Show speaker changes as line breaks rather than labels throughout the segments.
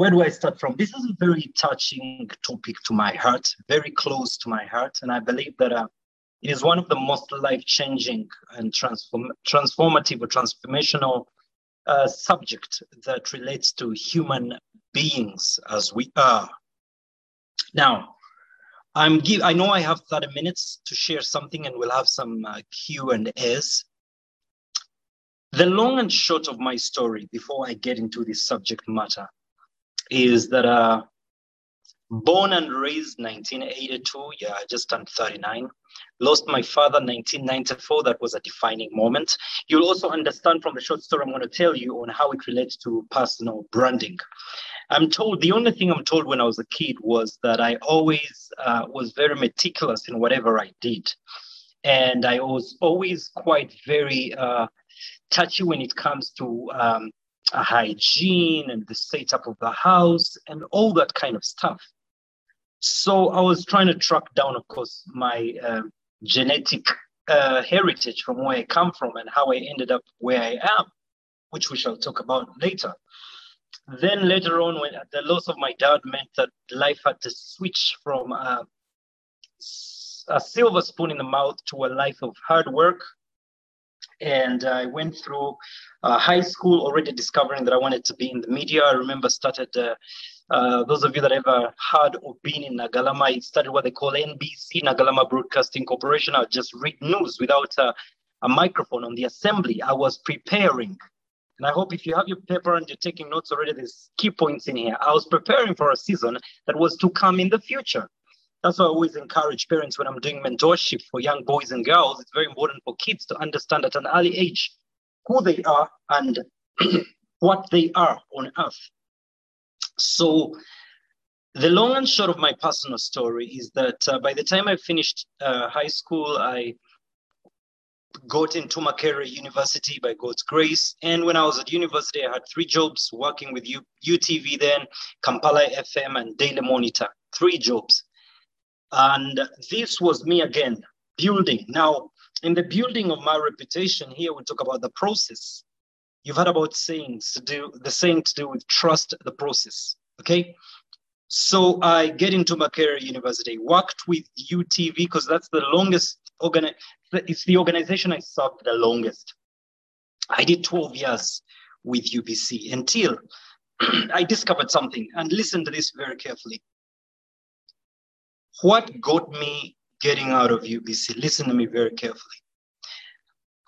where do I start from? This is a very touching topic to my heart, very close to my heart. And I believe that uh, it is one of the most life changing and transform- transformative or transformational uh, subject that relates to human beings as we are. Now, I'm give, I know I have 30 minutes to share something and we'll have some uh, Q and A's. The long and short of my story before I get into this subject matter is that uh, born and raised 1982, yeah, I just turned 39. Lost my father 1994. That was a defining moment. You'll also understand from the short story I'm going to tell you on how it relates to personal branding. I'm told the only thing I'm told when I was a kid was that I always uh, was very meticulous in whatever I did. And I was always quite very uh, touchy when it comes to um, hygiene and the setup of the house and all that kind of stuff. So I was trying to track down, of course, my uh, genetic uh, heritage from where I come from and how I ended up where I am, which we shall talk about later. Then later on, when the loss of my dad meant that life had to switch from uh, a silver spoon in the mouth to a life of hard work. And I went through uh, high school already discovering that I wanted to be in the media. I remember started, uh, uh, those of you that ever heard or been in Nagalama, I started what they call NBC, Nagalama Broadcasting Corporation. I just read news without a, a microphone on the assembly. I was preparing. And I hope if you have your paper and you're taking notes already, there's key points in here. I was preparing for a season that was to come in the future. That's why I always encourage parents when I'm doing mentorship for young boys and girls. It's very important for kids to understand at an early age who they are and what they are on earth. So, the long and short of my personal story is that uh, by the time I finished uh, high school, I got into Makerere University by God's grace. And when I was at university, I had three jobs working with U- UTV then, Kampala FM, and Daily Monitor. Three jobs. And this was me again building. Now, in the building of my reputation, here we talk about the process. You've heard about sayings to do the saying to do with trust the process. Okay. So I get into Makerere University, worked with UTV because that's the longest organ. It's the organization I served the longest. I did 12 years with UBC until I discovered something. And listen to this very carefully. What got me getting out of UBC? Listen to me very carefully.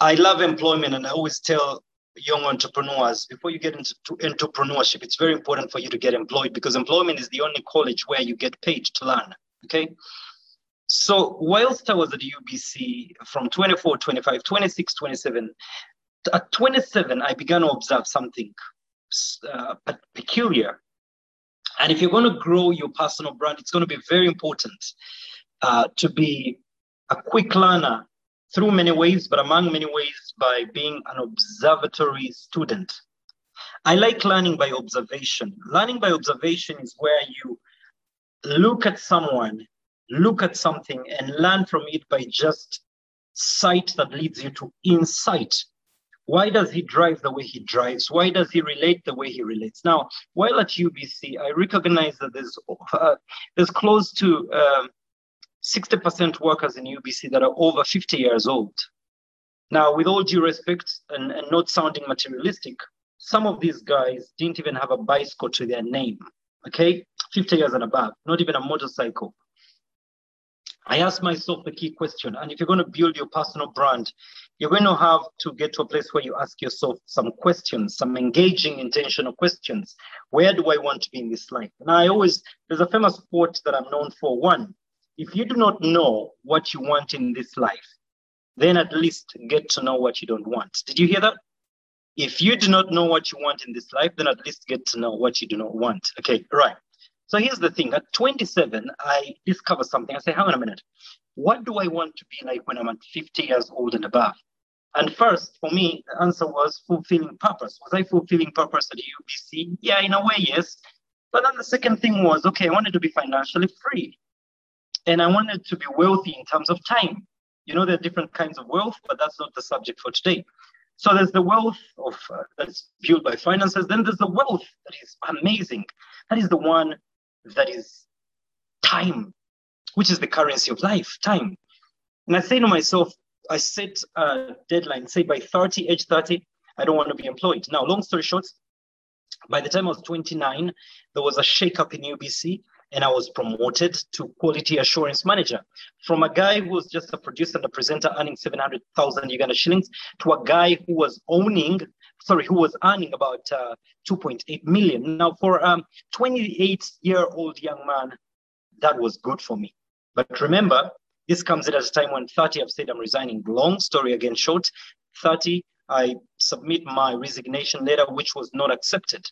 I love employment, and I always tell young entrepreneurs before you get into entrepreneurship, it's very important for you to get employed because employment is the only college where you get paid to learn. Okay. So whilst I was at UBC from 24, 25, 26, 27, at 27, I began to observe something uh, peculiar. And if you're going to grow your personal brand, it's going to be very important uh, to be a quick learner through many ways, but among many ways by being an observatory student. I like learning by observation. Learning by observation is where you look at someone, look at something, and learn from it by just sight that leads you to insight. Why does he drive the way he drives? Why does he relate the way he relates? Now, while at UBC, I recognize that there's uh, there's close to um, 60% workers in UBC that are over 50 years old. Now, with all due respect and, and not sounding materialistic, some of these guys didn't even have a bicycle to their name, okay? 50 years and above, not even a motorcycle. I ask myself the key question, and if you're going to build your personal brand, you're going to have to get to a place where you ask yourself some questions, some engaging, intentional questions. Where do I want to be in this life? And I always, there's a famous quote that I'm known for. One, if you do not know what you want in this life, then at least get to know what you don't want. Did you hear that? If you do not know what you want in this life, then at least get to know what you do not want. Okay, right. So here's the thing at 27, I discover something. I say, hang on a minute. What do I want to be like when I'm at 50 years old and above? And first, for me, the answer was fulfilling purpose. Was I fulfilling purpose at UBC? Yeah, in a way, yes. But then the second thing was, okay, I wanted to be financially free. And I wanted to be wealthy in terms of time. You know, there are different kinds of wealth, but that's not the subject for today. So there's the wealth of uh, that's fueled by finances. Then there's the wealth that is amazing. That is the one that is time, which is the currency of life, time. And I say to myself, I set a deadline, say by 30, age 30, I don't want to be employed. Now, long story short, by the time I was 29, there was a shakeup in UBC and I was promoted to quality assurance manager from a guy who was just a producer and a presenter earning 700,000 Uganda shillings to a guy who was owning, sorry, who was earning about uh, 2.8 million. Now, for a um, 28 year old young man, that was good for me. But remember, this comes at a time when 30, I've said I'm resigning. Long story again short, 30, I submit my resignation letter, which was not accepted.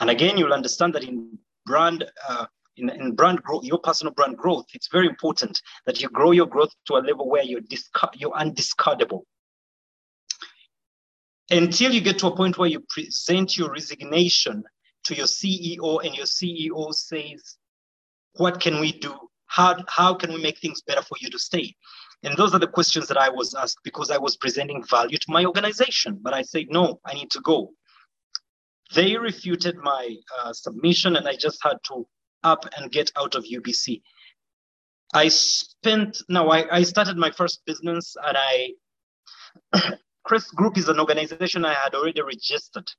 And again, you'll understand that in brand, uh, in, in brand growth, your personal brand growth, it's very important that you grow your growth to a level where you're, you're undiscardable. Until you get to a point where you present your resignation to your CEO and your CEO says, what can we do? How, how can we make things better for you to stay? And those are the questions that I was asked because I was presenting value to my organization. But I said, no, I need to go. They refuted my uh, submission, and I just had to up and get out of UBC. I spent, no, I, I started my first business, and I, Crest Group is an organization I had already registered.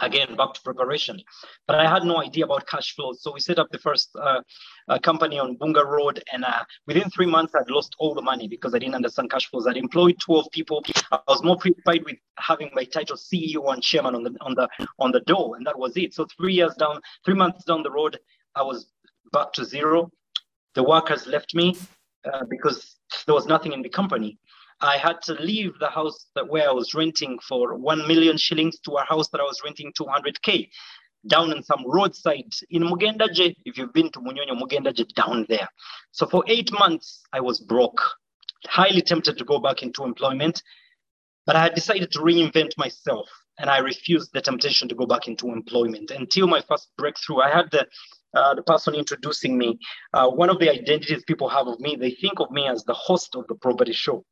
Again back to preparation. But i had no idea about cash flows so we set up the first uh, uh, company on bunga road and uh, within three months i'd lost all the money because i didn't understand cash flows. I'd employed 12 people. I was more preoccupied with having my title ceo and chairman on the on the on the door and that was it. So three years down three months down the road i was back to zero. The workers left me uh, because there was nothing in the company I had to leave the house that where I was renting for 1 million shillings to a house that I was renting 200K down in some roadside in Mugendaje. If you've been to Munyonyo, Mugendaje down there. So for eight months, I was broke, highly tempted to go back into employment. But I had decided to reinvent myself and I refused the temptation to go back into employment until my first breakthrough. I had the uh, the person introducing me. Uh, one of the identities people have of me, they think of me as the host of the property show.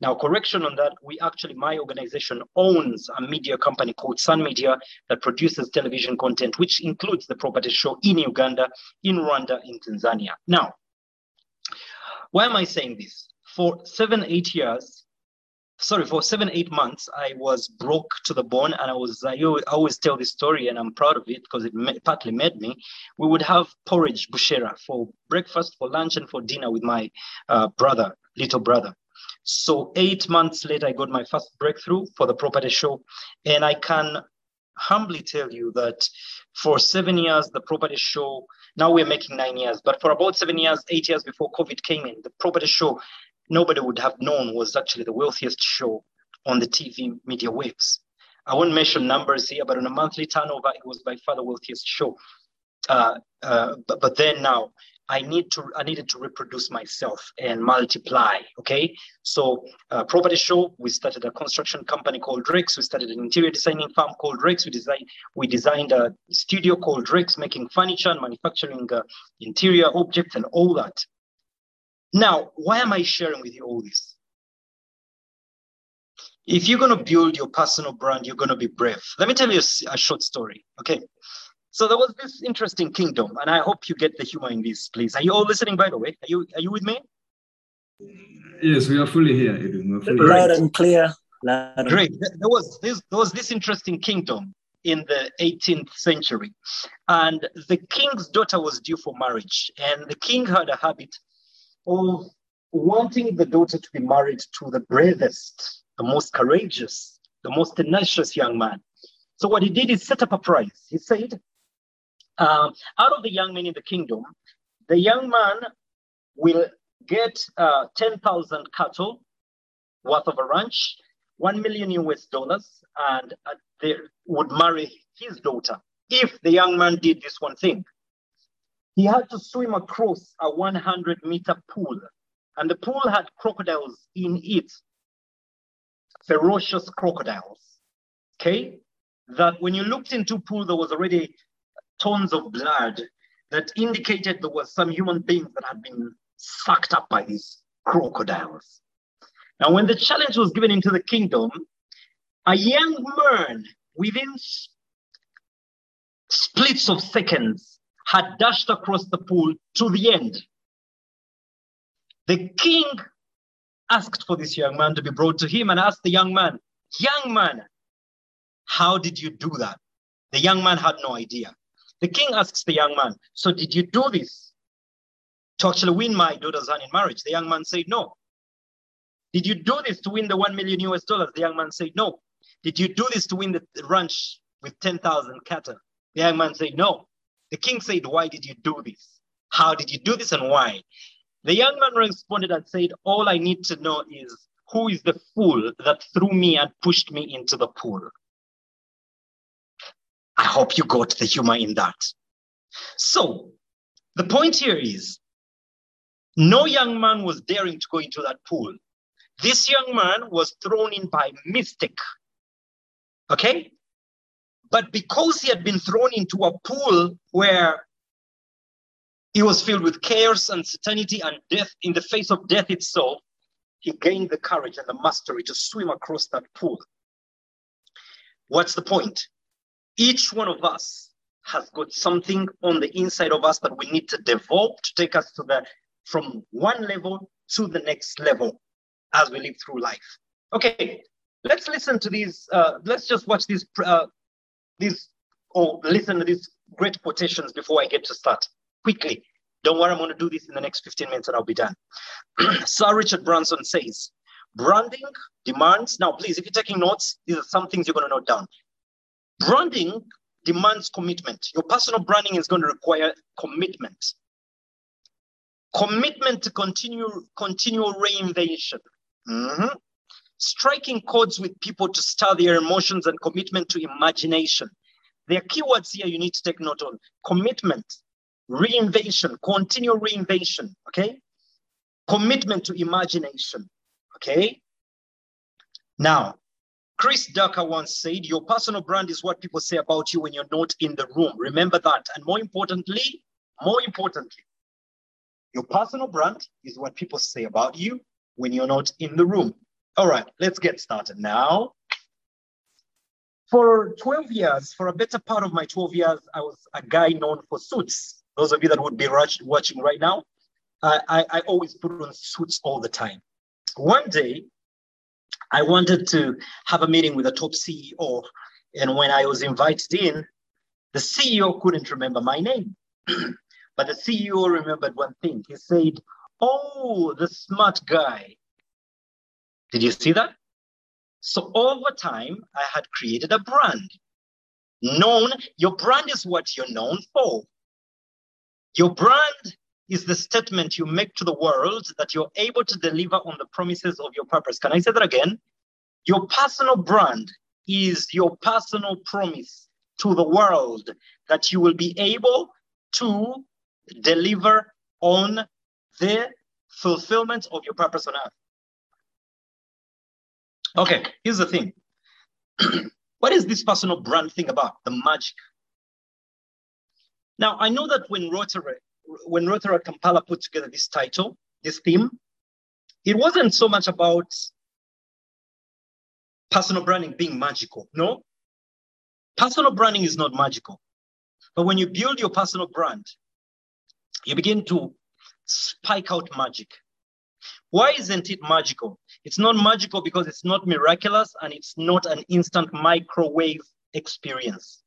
Now, correction on that, we actually, my organization owns a media company called Sun Media that produces television content, which includes the property show in Uganda, in Rwanda, in Tanzania. Now, why am I saying this? For seven, eight years, sorry, for seven, eight months, I was broke to the bone. And I was, I always tell this story and I'm proud of it because it partly made me. We would have porridge, bushera, for breakfast, for lunch, and for dinner with my uh, brother, little brother. So eight months later, I got my first breakthrough for the property show. And I can humbly tell you that for seven years, the property show, now we're making nine years, but for about seven years, eight years before COVID came in, the property show, nobody would have known was actually the wealthiest show on the TV media waves. I won't mention numbers here, but on a monthly turnover, it was by far the wealthiest show. Uh, uh, but, but then now, I need to I needed to reproduce myself and multiply. Okay, so uh, property show. We started a construction company called Rex. We started an interior designing firm called Rex. We designed we designed a studio called Rex, making furniture and manufacturing uh, interior objects and all that. Now, why am I sharing with you all this? If you're going to build your personal brand, you're going to be brave. Let me tell you a, a short story. Okay. So there was this interesting kingdom, and I hope you get the humor in this, please. Are you all listening, by the way? Are you are you with me?
Yes, we are fully here, Edwin.
Fully Loud and clear. Loud
Great. There was this there was this interesting kingdom in the 18th century, and the king's daughter was due for marriage, and the king had a habit of wanting the daughter to be married to the bravest, the most courageous, the most tenacious young man. So what he did is set up a price. He said, um, out of the young men in the kingdom, the young man will get uh, 10,000 cattle worth of a ranch, 1 million US dollars, and uh, they would marry his daughter if the young man did this one thing. He had to swim across a 100 meter pool, and the pool had crocodiles in it, ferocious crocodiles. Okay? That when you looked into pool, there was already tons of blood that indicated there was some human beings that had been sucked up by these crocodiles. Now, when the challenge was given into the kingdom, A young man within splits of seconds had dashed across the pool to the end. The king asked for this young man to be brought to him and asked the young man, Young man, how did you do that? The young man had no idea. The king asks the young man, So did you do this to actually win my daughter's hand in marriage? The young man said, No. Did you do this to win the 1 million US dollars? The young man said, No. Did you do this to win the ranch with 10,000 cattle? The young man said, No. The king said, Why did you do this? How did you do this and why? The young man responded and said, All I need to know is who is the fool that threw me and pushed me into the pool? I hope you got the humor in that. So, the point here is no young man was daring to go into that pool. This young man was thrown in by mistake. Okay? But because he had been thrown into a pool where he was filled with chaos, uncertainty, and death in the face of death itself, he gained the courage and the mastery to swim across that pool. What's the point? Each one of us has got something on the inside of us that we need to develop to take us to the from one level to the next level as we live through life. Okay, let's listen to these. Uh, let's just watch these uh, these or listen to these great quotations before I get to start quickly. Don't worry, I'm going to do this in the next 15 minutes and I'll be done. Sir Richard Branson says, branding demands, now please, if you're taking notes, these are some things you're going to note down. Branding demands commitment. Your personal branding is going to require commitment. Commitment to continue continual reinvention. Mm-hmm. Striking chords with people to stir their emotions and commitment to imagination. There are keywords here you need to take note on. Commitment, reinvention, continual reinvention, okay? Commitment to imagination, okay? Now, Chris Ducker once said, Your personal brand is what people say about you when you're not in the room. Remember that. And more importantly, more importantly, your personal brand is what people say about you when you're not in the room. All right, let's get started now. For 12 years, for a better part of my 12 years, I was a guy known for suits. Those of you that would be watching right now, I, I, I always put on suits all the time. One day, I wanted to have a meeting with a top CEO. And when I was invited in, the CEO couldn't remember my name. but the CEO remembered one thing. He said, Oh, the smart guy. Did you see that? So over time, I had created a brand. Known, your brand is what you're known for. Your brand is the statement you make to the world that you're able to deliver on the promises of your purpose. Can I say that again? Your personal brand is your personal promise to the world that you will be able to deliver on the fulfillment of your purpose on earth. Okay, here's the thing. what is this personal brand thing about? The magic. Now, I know that when Rotary, when Rotary Kampala put together this title, this theme, it wasn't so much about personal branding being magical. No, personal branding is not magical. But when you build your personal brand, you begin to spike out magic. Why isn't it magical? It's not magical because it's not miraculous and it's not an instant microwave experience.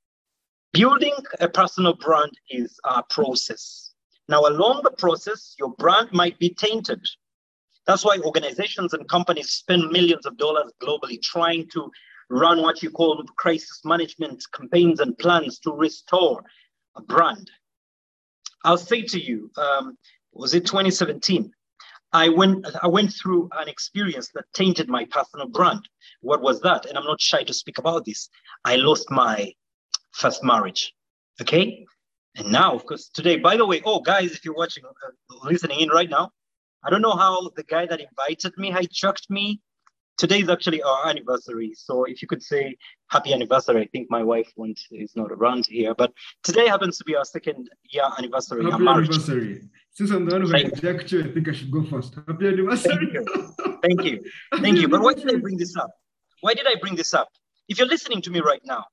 Building a personal brand is a process. Now, along the process, your brand might be tainted. That's why organizations and companies spend millions of dollars globally trying to run what you call crisis management campaigns and plans to restore a brand. I'll say to you, um, was it 2017? I went I went through an experience that tainted my personal brand. What was that? And I'm not shy to speak about this. I lost my first marriage. Okay. And now, of course, today, by the way, oh, guys, if you're watching, uh, listening in right now, I don't know how the guy that invited me hijacked me. Today is actually our anniversary. So if you could say happy anniversary, I think my wife wants, is not around here, but today happens to be our second year anniversary.
Happy anniversary. Since I'm the one who hijacked you, I think I should go first. Happy anniversary.
Thank you. Thank you. Thank you. But why did I bring this up? Why did I bring this up? if you're listening to me right now,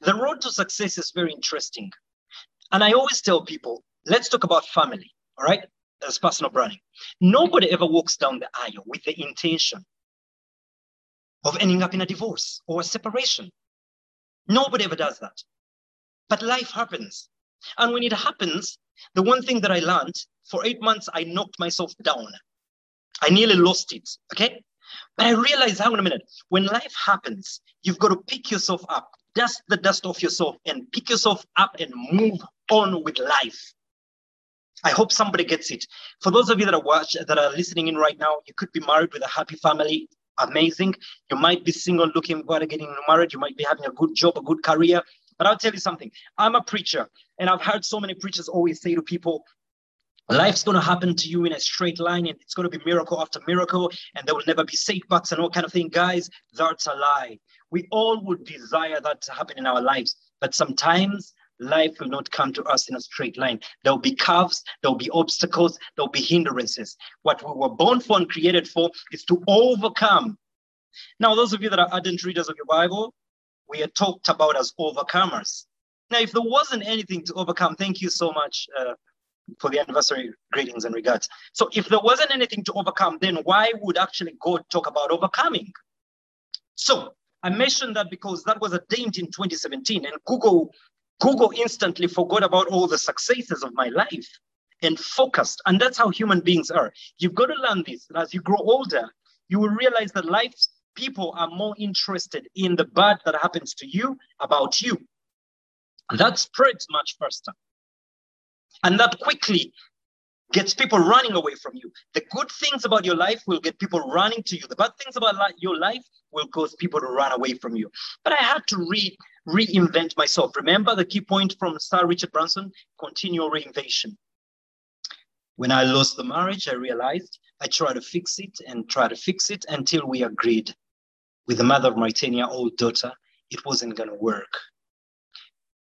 the road to success is very interesting. And I always tell people, let's talk about family, all right? As personal branding. Nobody ever walks down the aisle with the intention of ending up in a divorce or a separation. Nobody ever does that. But life happens. And when it happens, the one thing that I learned for eight months, I knocked myself down. I nearly lost it. Okay. But I realized, hang on a minute, when life happens, you've got to pick yourself up, dust the dust off yourself, and pick yourself up and move on with life. I hope somebody gets it. For those of you that are watch that are listening in right now, you could be married with a happy family, amazing. You might be single, looking to getting married. You might be having a good job, a good career. But I'll tell you something. I'm a preacher, and I've heard so many preachers always say to people, Life's going to happen to you in a straight line, and it's going to be miracle after miracle, and there will never be setbacks and all kind of thing. Guys, that's a lie. We all would desire that to happen in our lives, but sometimes life will not come to us in a straight line. There'll be curves, there'll be obstacles, there'll be hindrances. What we were born for and created for is to overcome. Now, those of you that are ardent readers of your Bible, we are talked about as overcomers. Now, if there wasn't anything to overcome, thank you so much uh, for the anniversary greetings and regards. So, if there wasn't anything to overcome, then why would actually God talk about overcoming? So, I mentioned that because that was a date in 2017, and Google Google instantly forgot about all the successes of my life and focused. And that's how human beings are. You've got to learn this. And as you grow older, you will realize that life people are more interested in the bad that happens to you about you. That spreads much faster. And that quickly gets people running away from you. The good things about your life will get people running to you. The bad things about your life will cause people to run away from you. But I had to re- reinvent myself. Remember the key point from Sir Richard Branson continual reinvention. When I lost the marriage, I realized I tried to fix it and try to fix it until we agreed with the mother of my 10 year old daughter, it wasn't going to work.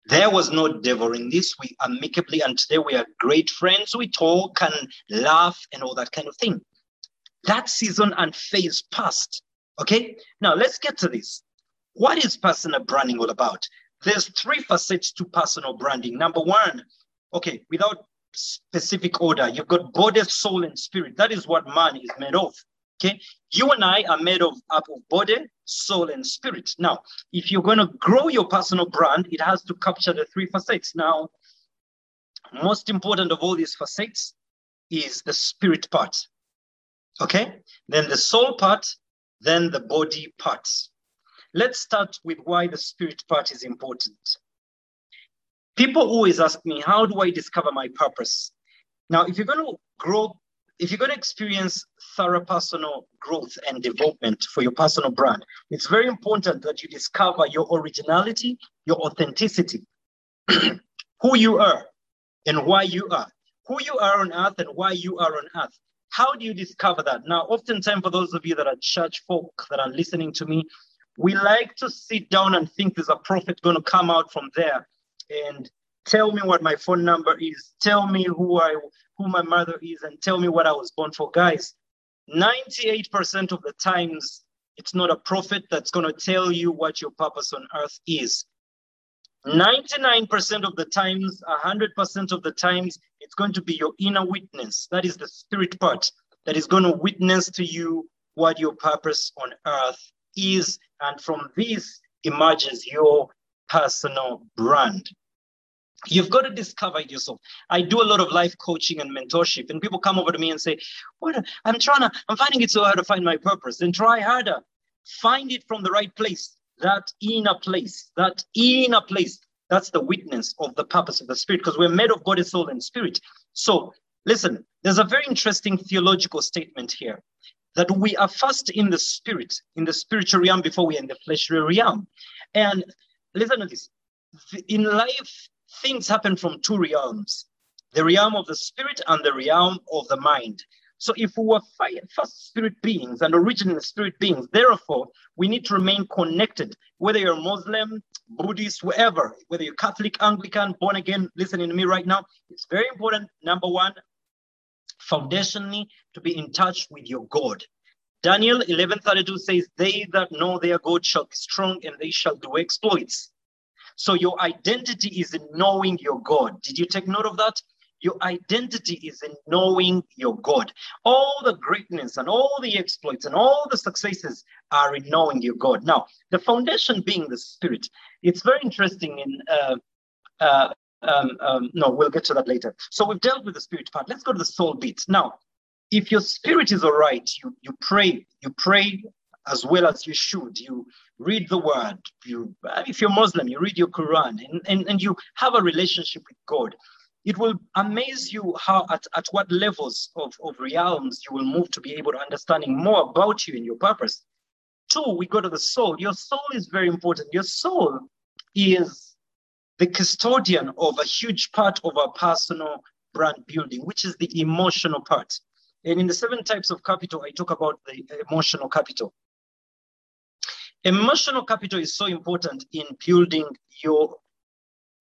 There was no devil in this. We amicably, and today we are great friends. We talk and laugh and all that kind of thing. That season and phase passed. Okay, now let's get to this. What is personal branding all about? There's three facets to personal branding. Number one, okay, without specific order, you've got body, soul, and spirit. That is what man is made of. Okay, you and I are made of up of body, soul, and spirit. Now, if you're going to grow your personal brand, it has to capture the three facets. Now, most important of all these facets is the spirit part. Okay, then the soul part, then the body part. Let's start with why the spirit part is important. People always ask me, how do I discover my purpose? Now, if you're going to grow if you're going to experience thorough personal growth and development for your personal brand, it's very important that you discover your originality, your authenticity, who you are and why you are, who you are on earth and why you are on earth. How do you discover that? Now, oftentimes, for those of you that are church folk that are listening to me, we like to sit down and think there's a prophet going to come out from there and tell me what my phone number is, tell me who I who my mother is, and tell me what I was born for. Guys, 98% of the times it's not a prophet that's going to tell you what your purpose on earth is. 99% of the times, 100% of the times, it's going to be your inner witness. That is the spirit part that is going to witness to you what your purpose on earth is. And from this emerges your personal brand. You've got to discover yourself. I do a lot of life coaching and mentorship, and people come over to me and say, What I'm trying to, I'm finding it so hard to find my purpose. Then try harder. Find it from the right place, that inner place, that inner place. That's the witness of the purpose of the spirit, because we're made of body, soul, and spirit. So listen, there's a very interesting theological statement here that we are first in the spirit, in the spiritual realm before we are in the fleshly realm. And listen to this. In life, things happen from two realms the realm of the spirit and the realm of the mind. So, if we were first spirit beings and original spirit beings, therefore, we need to remain connected, whether you're Muslim, Buddhist, wherever, whether you're Catholic, Anglican, born again, listening to me right now. It's very important, number one, foundationally, to be in touch with your God. Daniel 11:32 says, "They that know their God shall be strong, and they shall do exploits." So your identity is in knowing your God. Did you take note of that? Your identity is in knowing your God. All the greatness and all the exploits and all the successes are in knowing your God. Now, the foundation being the Spirit. It's very interesting in. Uh, uh, um, um, no, we'll get to that later. So we've dealt with the spirit part. Let's go to the soul bit. Now, if your spirit is all right, you, you pray, you pray as well as you should. You read the word. You, if you're Muslim, you read your Quran and, and, and you have a relationship with God it will amaze you how at, at what levels of, of realms you will move to be able to understanding more about you and your purpose. Two, we go to the soul. Your soul is very important. Your soul is the custodian of a huge part of our personal brand building, which is the emotional part. And in the seven types of capital, I talk about the emotional capital. Emotional capital is so important in building your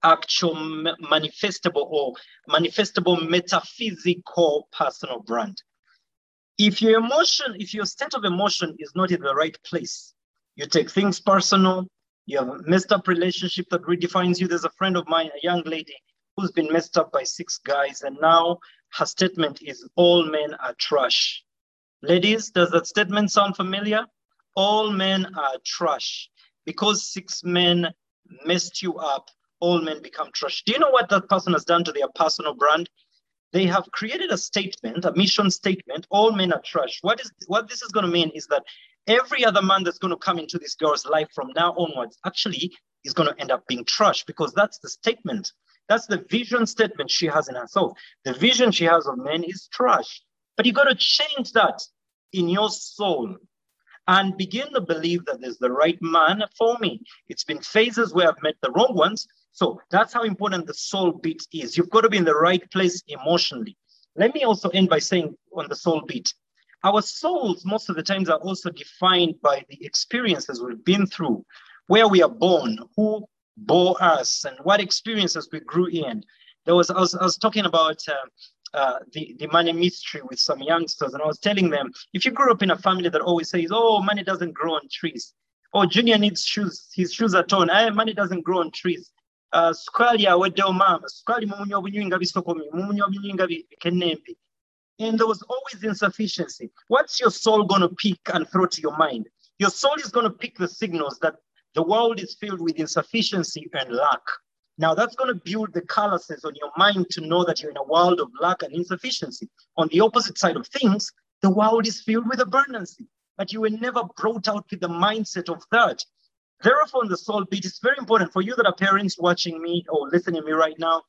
actual manifestable or manifestable metaphysical personal brand. If your emotion, if your state of emotion is not in the right place, you take things personal, you have a messed up relationship that redefines you. There's a friend of mine, a young lady, who's been messed up by six guys, and now her statement is all men are trash. Ladies, does that statement sound familiar? All men are trash. Because six men messed you up, all men become trash. Do you know what that person has done to their personal brand? They have created a statement, a mission statement. All men are trash. What is what this is going to mean is that every other man that's going to come into this girl's life from now onwards actually is going to end up being trash because that's the statement. That's the vision statement she has in herself. The vision she has of men is trash. But you got to change that in your soul and begin to believe that there's the right man for me. It's been phases where I've met the wrong ones, so that's how important the soul beat is. You've got to be in the right place emotionally. Let me also end by saying on the soul beat, our souls most of the times are also defined by the experiences we've been through, where we are born, who bore us, and what experiences we grew in. There was I was, I was talking about uh, uh, the the money mystery with some youngsters, and I was telling them if you grew up in a family that always says, "Oh, money doesn't grow on trees," "Oh, Junior needs shoes, his shoes are torn," "Hey, money doesn't grow on trees," uh, and there was always insufficiency. What's your soul going to pick and throw to your mind? Your soul is going to pick the signals that the world is filled with insufficiency and lack. Now that's going to build the calluses on your mind to know that you're in a world of lack and insufficiency. On the opposite side of things the world is filled with abundance, but you were never brought out with the mindset of that. Therefore, in the soul beat, it's very important for you that are parents watching me or listening to me right now.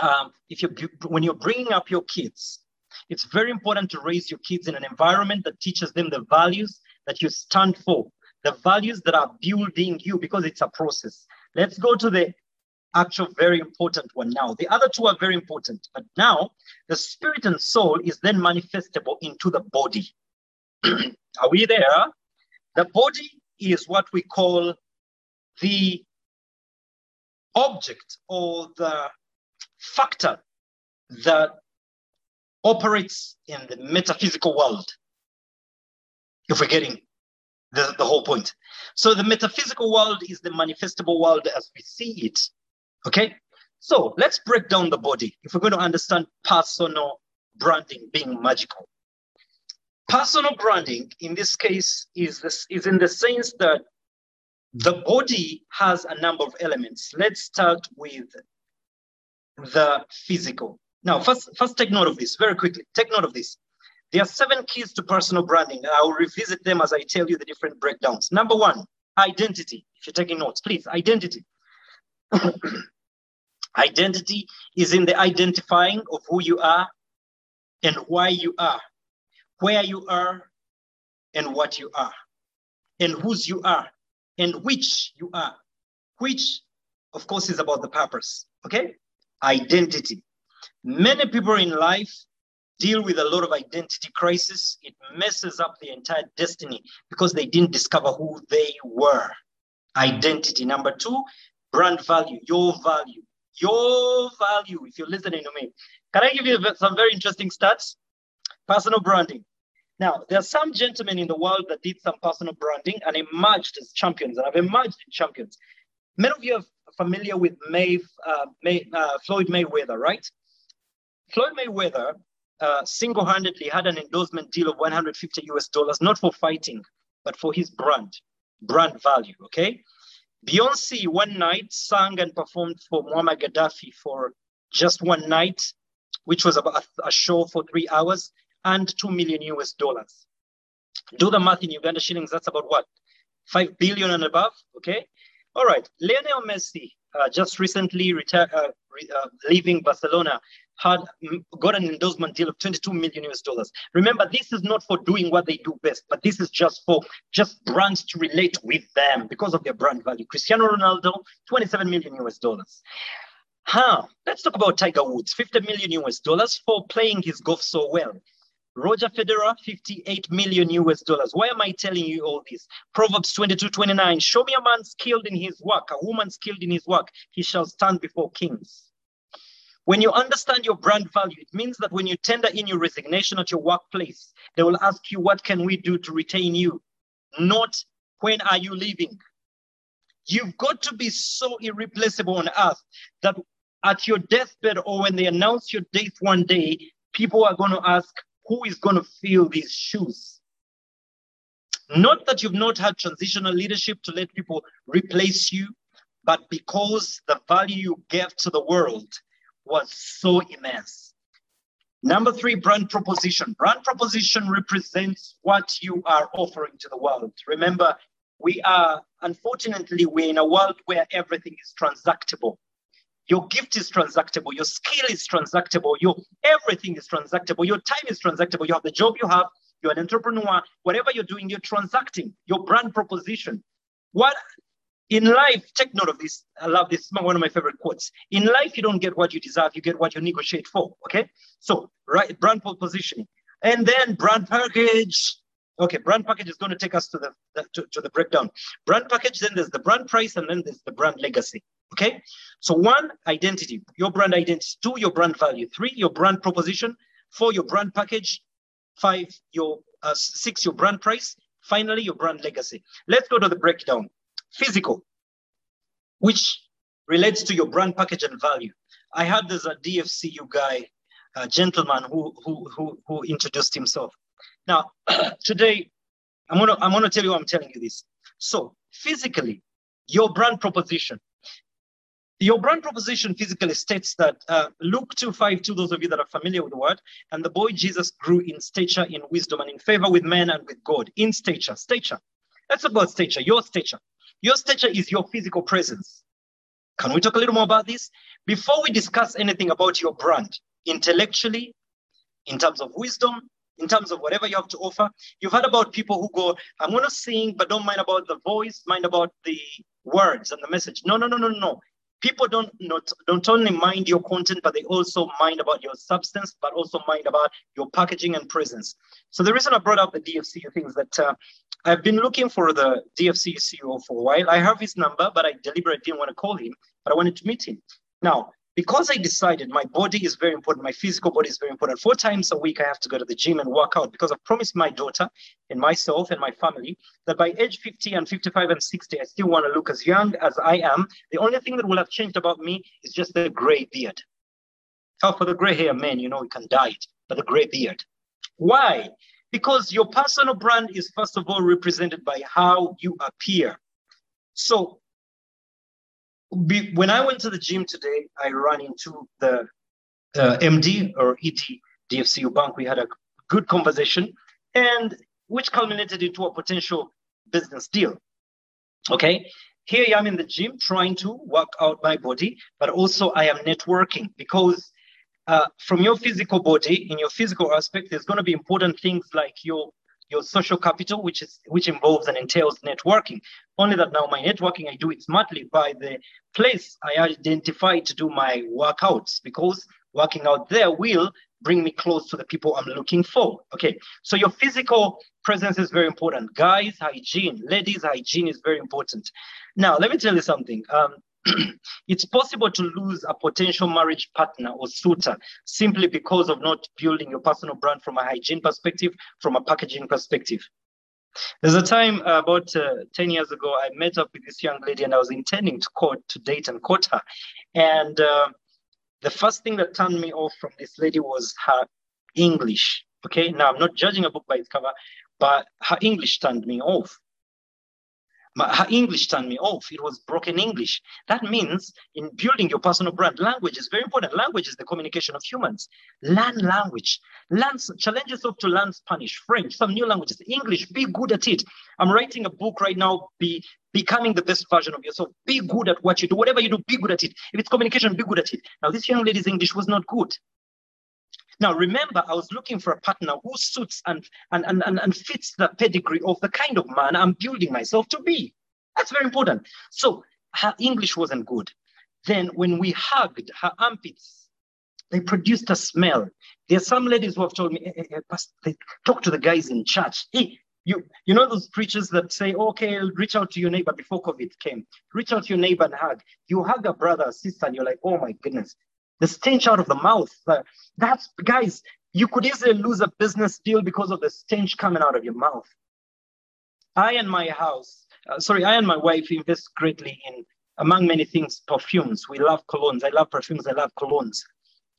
Um, if you when you're bringing up your kids, it's very important to raise your kids in an environment that teaches them the values that you stand for, the values that are building you, because it's a process. Let's go to the actual very important one now. The other two are very important, but now the spirit and soul is then manifestable into the body. are we there? The body is what we call the object or the factor that operates in the metaphysical world, if we're getting the, the whole point. So the metaphysical world is the manifestable world as we see it. Okay? So let's break down the body if we're going to understand personal branding being magical. Personal branding, in this case, is, this, is in the sense that the body has a number of elements. Let's start with the physical. Now, first, first take note of this very quickly. Take note of this. There are seven keys to personal branding. I will revisit them as I tell you the different breakdowns. Number one, identity. If you're taking notes, please, identity. identity is in the identifying of who you are and why you are where you are and what you are, and whose you are, and which you are, which, of course, is about the purpose. Okay? Identity. Many people in life deal with a lot of identity crisis. It messes up the entire destiny because they didn't discover who they were. Identity. Number two, brand value, your value. Your value, if you're listening to me. Can I give you some very interesting stats? Personal branding. Now, there are some gentlemen in the world that did some personal branding and emerged as champions, and have emerged in champions. Many of you are familiar with May, uh, May uh, Floyd Mayweather, right? Floyd Mayweather uh, single-handedly had an endorsement deal of 150 US dollars, not for fighting, but for his brand, brand value. Okay. Beyonce one night sang and performed for Muammar Gaddafi for just one night, which was about a, show for three hours and 2 million US dollars. Do the math in Uganda shillings, that's about what? 5 billion and above, okay? All right, Lionel Messi, uh, just recently retired, uh, re- uh, leaving Barcelona, had got an endorsement deal of 22 million US dollars. Remember, this is not for doing what they do best, but this is just for just brands to relate with them because of their brand value. Cristiano Ronaldo, 27 million US dollars. Huh. Let's talk about Tiger Woods, 50 million US dollars for playing his golf so well. Roger Federer, 58 million US dollars. Why am I telling you all this? Proverbs 22, 29. Show me a man skilled in his work, a woman skilled in his work. He shall stand before kings. When you understand your brand value, it means that when you tender in your resignation at your workplace, they will ask you, What can we do to retain you? Not when are you leaving? You've got to be so irreplaceable on earth that at your deathbed or when they announce your death one day, people are going to ask, who is going to fill these shoes? Not that you've not had transitional leadership to let people replace you, but because the value you gave to the world was so immense. Number three, brand proposition. Brand proposition represents what you are offering to the world. Remember, we are, unfortunately, we're in a world where everything is transactable. Your gift is transactable. Your skill is transactable. Your everything is transactable. Your time is transactable. You have the job you have. You're an entrepreneur. Whatever you're doing, you're transacting your brand proposition. What in life, take note of this. I love this. One of my favorite quotes. In life, you don't get what you deserve. You get what you negotiate for. Okay. So, right, brand positioning. And then brand package. Okay, brand package is going to take us to the, the to, to the breakdown. Brand package, then there's the brand price, and then there's the brand legacy. Okay. So one, identity, your brand identity. Two, your brand value. Three, your brand proposition. Four, your brand package. Five, your uh, six, your brand price. Finally, your brand legacy. Let's go to the breakdown. Physical, which relates to your brand package and value. I had this a DFCU guy, a gentleman who who who, who introduced himself. Now, today, I'm gonna I'm gonna tell you I'm telling you this. So physically, your brand proposition your brand proposition physically states that uh, Luke 2.5, those of you that are familiar with the word, and the boy Jesus grew in stature, in wisdom, and in favor with men and with God. In stature, stature. Talk about stature, your stature. Your stature is your physical presence. Can we talk a little more about this? Before we discuss anything about your brand, intellectually, in terms of wisdom, in terms of whatever you have to offer, you've heard about people who go, I'm going to sing, but don't mind about the voice, mind about the words and the message. No, no, no, no, no. People don't not don't only mind your content but they also mind about your substance but also mind about your packaging and presence. So the reason i brought up the dfcu thing is that uh, i've been looking for the dfcu ceo for a while. I have his number but i deliberately didn't want to call him but i wanted to meet him. Now because I decided my body is very important, my physical body is very important. Four times a week, I have to go to the gym and work out because I've promised my daughter and myself and my family that by age 50 and 55 and 60, I still want to look as young as I am. The only thing that will have changed about me is just the gray beard. Oh, for the gray hair man, you know, we can dye it, but the gray beard. Why? Because your personal brand is, first of all, represented by how you appear. So be, when I went to the gym today, I ran into the uh, MD or ED DFCU Bank. We had a good conversation, and which culminated into a potential business deal. Okay, here I am in the gym trying to work out my body, but also I am networking because uh, from your physical body, in your physical aspect, there's going to be important things like your your social capital, which is which involves and entails networking. Only that now my networking I do it smartly by the place I identify to do my workouts because working out there will bring me close to the people I'm looking for. Okay, so your physical presence is very important. Guys, hygiene, ladies, hygiene is very important. Now, let me tell you something. Um, it's possible to lose a potential marriage partner or suitor simply because of not building your personal brand from a hygiene perspective, from a packaging perspective. There's a time uh, about uh, 10 years ago, I met up with this young lady and I was intending to court, to date and court her. And uh, the first thing that turned me off from this lady was her English. Okay, now I'm not judging a book by its cover, but her English turned me off. Her English turned me off. It was broken English. That means in building your personal brand, language is very important. Language is the communication of humans. Learn language. Learn, challenge yourself to learn Spanish, French, some new languages, English. Be good at it. I'm writing a book right now. Be becoming the best version of yourself. Be good at what you do. Whatever you do, be good at it. If it's communication, be good at it. Now, this young lady's English was not good. Now, remember, I was looking for a partner who suits and, and, and, and, and fits the pedigree of the kind of man I'm building myself to be. That's very important. So her English wasn't good. Then when we hugged her armpits, they produced a smell. There are some ladies who have told me, hey, hey, hey, they talk to the guys in church. Hey, you, you know those preachers that say, okay, reach out to your neighbor before COVID came. Reach out to your neighbor and hug. You hug a brother sister and you're like, oh my goodness, the stench out of the mouth. Uh, that's, guys, you could easily lose a business deal because of the stench coming out of your mouth. I and my house, uh, sorry, I and my wife invest greatly in, among many things, perfumes. We love colognes. I love perfumes. I love colognes.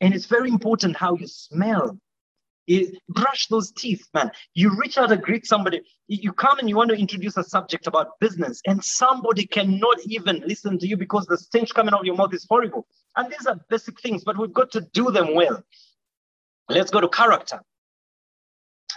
And it's very important how you smell. It, brush those teeth, man. You reach out and greet somebody. You come and you want to introduce a subject about business, and somebody cannot even listen to you because the stench coming out of your mouth is horrible. And these are basic things, but we've got to do them well. Let's go to character.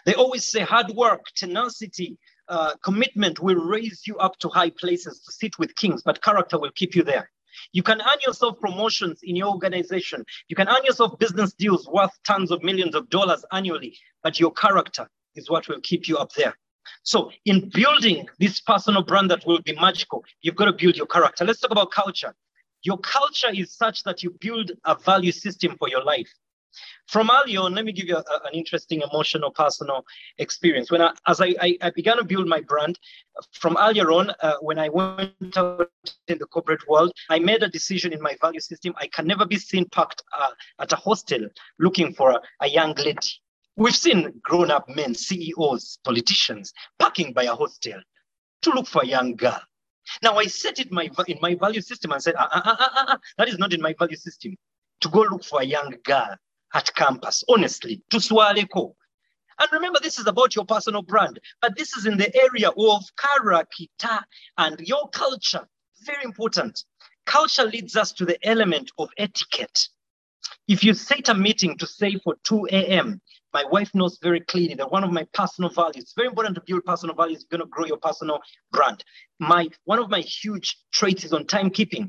They always say hard work, tenacity, uh, commitment will raise you up to high places to sit with kings, but character will keep you there. You can earn yourself promotions in your organization. You can earn yourself business deals worth tons of millions of dollars annually, but your character is what will keep you up there. So, in building this personal brand that will be magical, you've got to build your character. Let's talk about culture. Your culture is such that you build a value system for your life. From early on, let me give you a, an interesting emotional personal experience. When I, as I, I, I, began to build my brand, from earlier on, uh, when I went out in the corporate world, I made a decision in my value system. I can never be seen parked uh, at a hostel looking for a, a young lady. We've seen grown-up men, CEOs, politicians, parking by a hostel to look for a young girl. Now I set it my, in my value system and said, ah, ah, ah, ah, ah, that is not in my value system. To go look for a young girl at campus, honestly, to Swaleko. And remember, this is about your personal brand, but this is in the area of character and your culture. Very important. Culture leads us to the element of etiquette. If you set a meeting to say for 2 a.m., my wife knows very clearly that one of my personal values, it's very important to build personal values, you're going to grow your personal brand. My one of my huge traits is on timekeeping.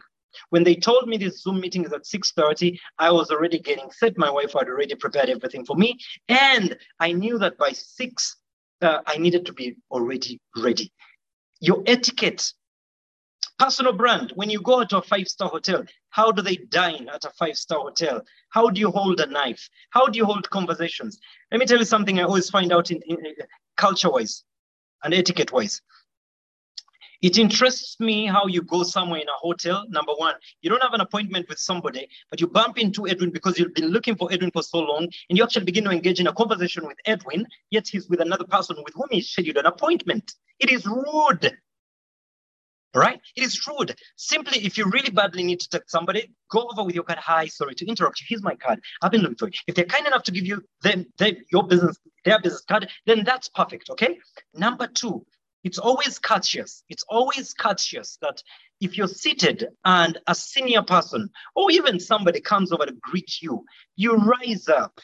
When they told me this Zoom meeting is at 6:30, I was already getting set. My wife had already prepared everything for me, and I knew that by six, uh, I needed to be already ready. Your etiquette Personal brand, when you go to a five star hotel, how do they dine at a five star hotel? How do you hold a knife? How do you hold conversations? Let me tell you something I always find out in, in, in culture wise and etiquette wise. It interests me how you go somewhere in a hotel. Number one, you don't have an appointment with somebody, but you bump into Edwin because you've been looking for Edwin for so long, and you actually begin to engage in a conversation with Edwin, yet he's with another person with whom he scheduled an appointment. It is rude right? It is rude. Simply, if you really badly need to text somebody, go over with your card. Hi, sorry to interrupt you. Here's my card. I've been looking for you. If they're kind enough to give you them, them your business, their business card, then that's perfect. Okay. Number two, it's always courteous. It's always courteous that if you're seated and a senior person or even somebody comes over to greet you, you rise up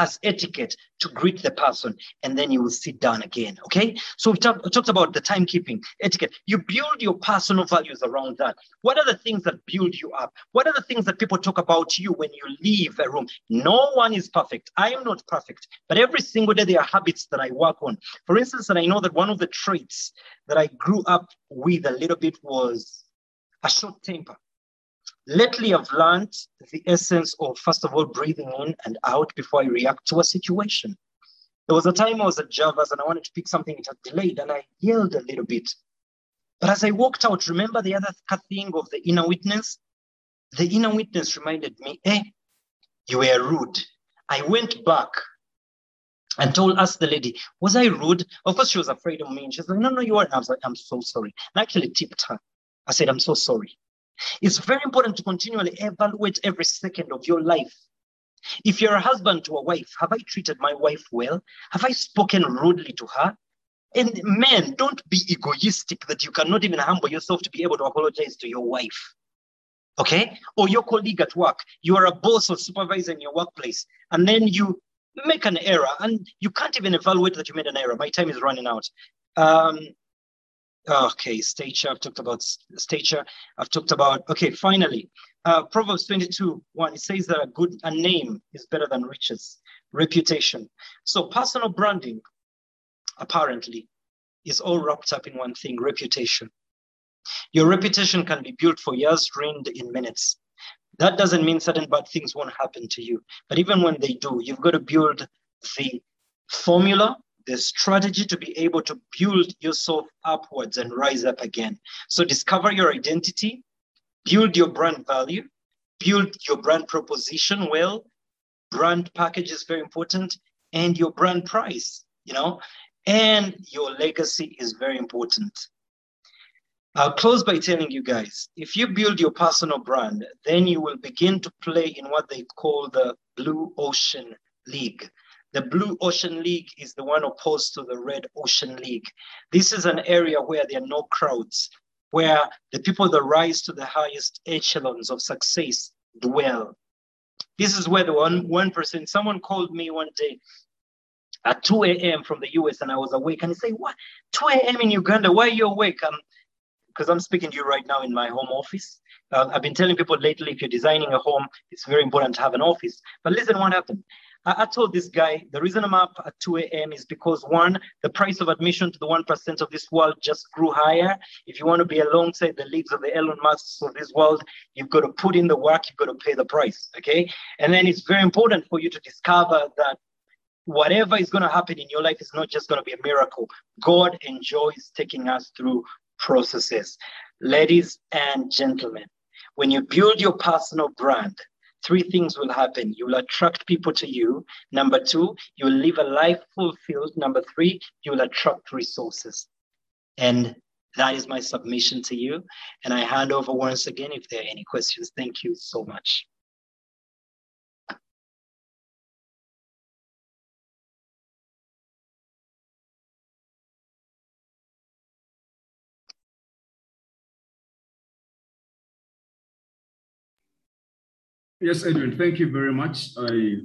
as etiquette to greet the person and then you will sit down again okay? So we, talk, we talked about the timekeeping etiquette. You build your personal values around that. What are the things that build you up? What are the things that people talk about you when you leave a room? No one is perfect. I am not perfect but every single day there are habits that i work on. For instance and i know that one of the traits that i grew up with a little bit was a short temper Lately, I've learned the essence of, first of all, breathing in and out before I react to a situation. There was a time I was at Javas and I wanted to pick something, it had delayed, and I yelled a little bit. But as I walked out, remember the other thing of the inner witness? The inner witness reminded me, eh, you were rude. I went back and told us the lady, was I rude? Of course, she was afraid of me. And she's like, no, no, you weren't. I was like, I'm so sorry. And I actually tipped her. I said, I'm so sorry. It's very important to continually evaluate every second of your life. If you're a husband to a wife, have I treated my wife well? Have I spoken rudely to her? And men, don't be egoistic that you cannot even humble yourself to be able to apologize to your wife. Okay? Or your colleague at work. You are a boss or supervisor in your workplace. And then you make an error and you can't even evaluate that you made an error. My time is running out. Um, okay, stature. I've talked about stature. I've talked about, okay, finally, uh, Proverbs 22, 1, it says that a good a name is better than riches, reputation. So personal branding, apparently, is all wrapped up in one thing, reputation. Your reputation can be built for years, ruined in minutes. That doesn't mean certain bad things won't happen to you. But even when they do, you've got to build the formula, the strategy to be able to build yourself upwards and rise up again. So discover your identity, build your brand value, build your brand proposition well. Brand package is very important, and your brand price, you know, and your legacy is very important. I'll close by telling you guys if you build your personal brand, then you will begin to play in what they call the Blue Ocean League. The Blue Ocean League is the one opposed to the Red Ocean League. This is an area where there are no crowds, where the people that rise to the highest echelons of success dwell. This is where the one one person, someone called me one day at 2 a.m. from the US and I was awake and he said, What? 2 a.m. in Uganda? Why are you awake? I'm, because I'm speaking to you right now in my home office. Uh, I've been telling people lately, if you're designing a home, it's very important to have an office. But listen, what happened? I, told this guy the reason I'm up at 2 a.m. is because one, the price of admission to the 1% of this world just grew higher. If you want to be alongside the leagues of the Elon Musks of this world, you've got to put in the work, you've got to pay the price. Okay. And then it's very important for you to discover that whatever is going to happen in your life is not just going to be a miracle. God enjoys taking us through processes. Ladies and gentlemen, when you build your personal brand, three things will happen. You will attract people to you. Number two, you will live a life fulfilled. Number three, you will attract resources. And that is my submission to you. And I hand over once again if there are any questions. Thank you so much.
Yes, Edwin, thank you very much. I,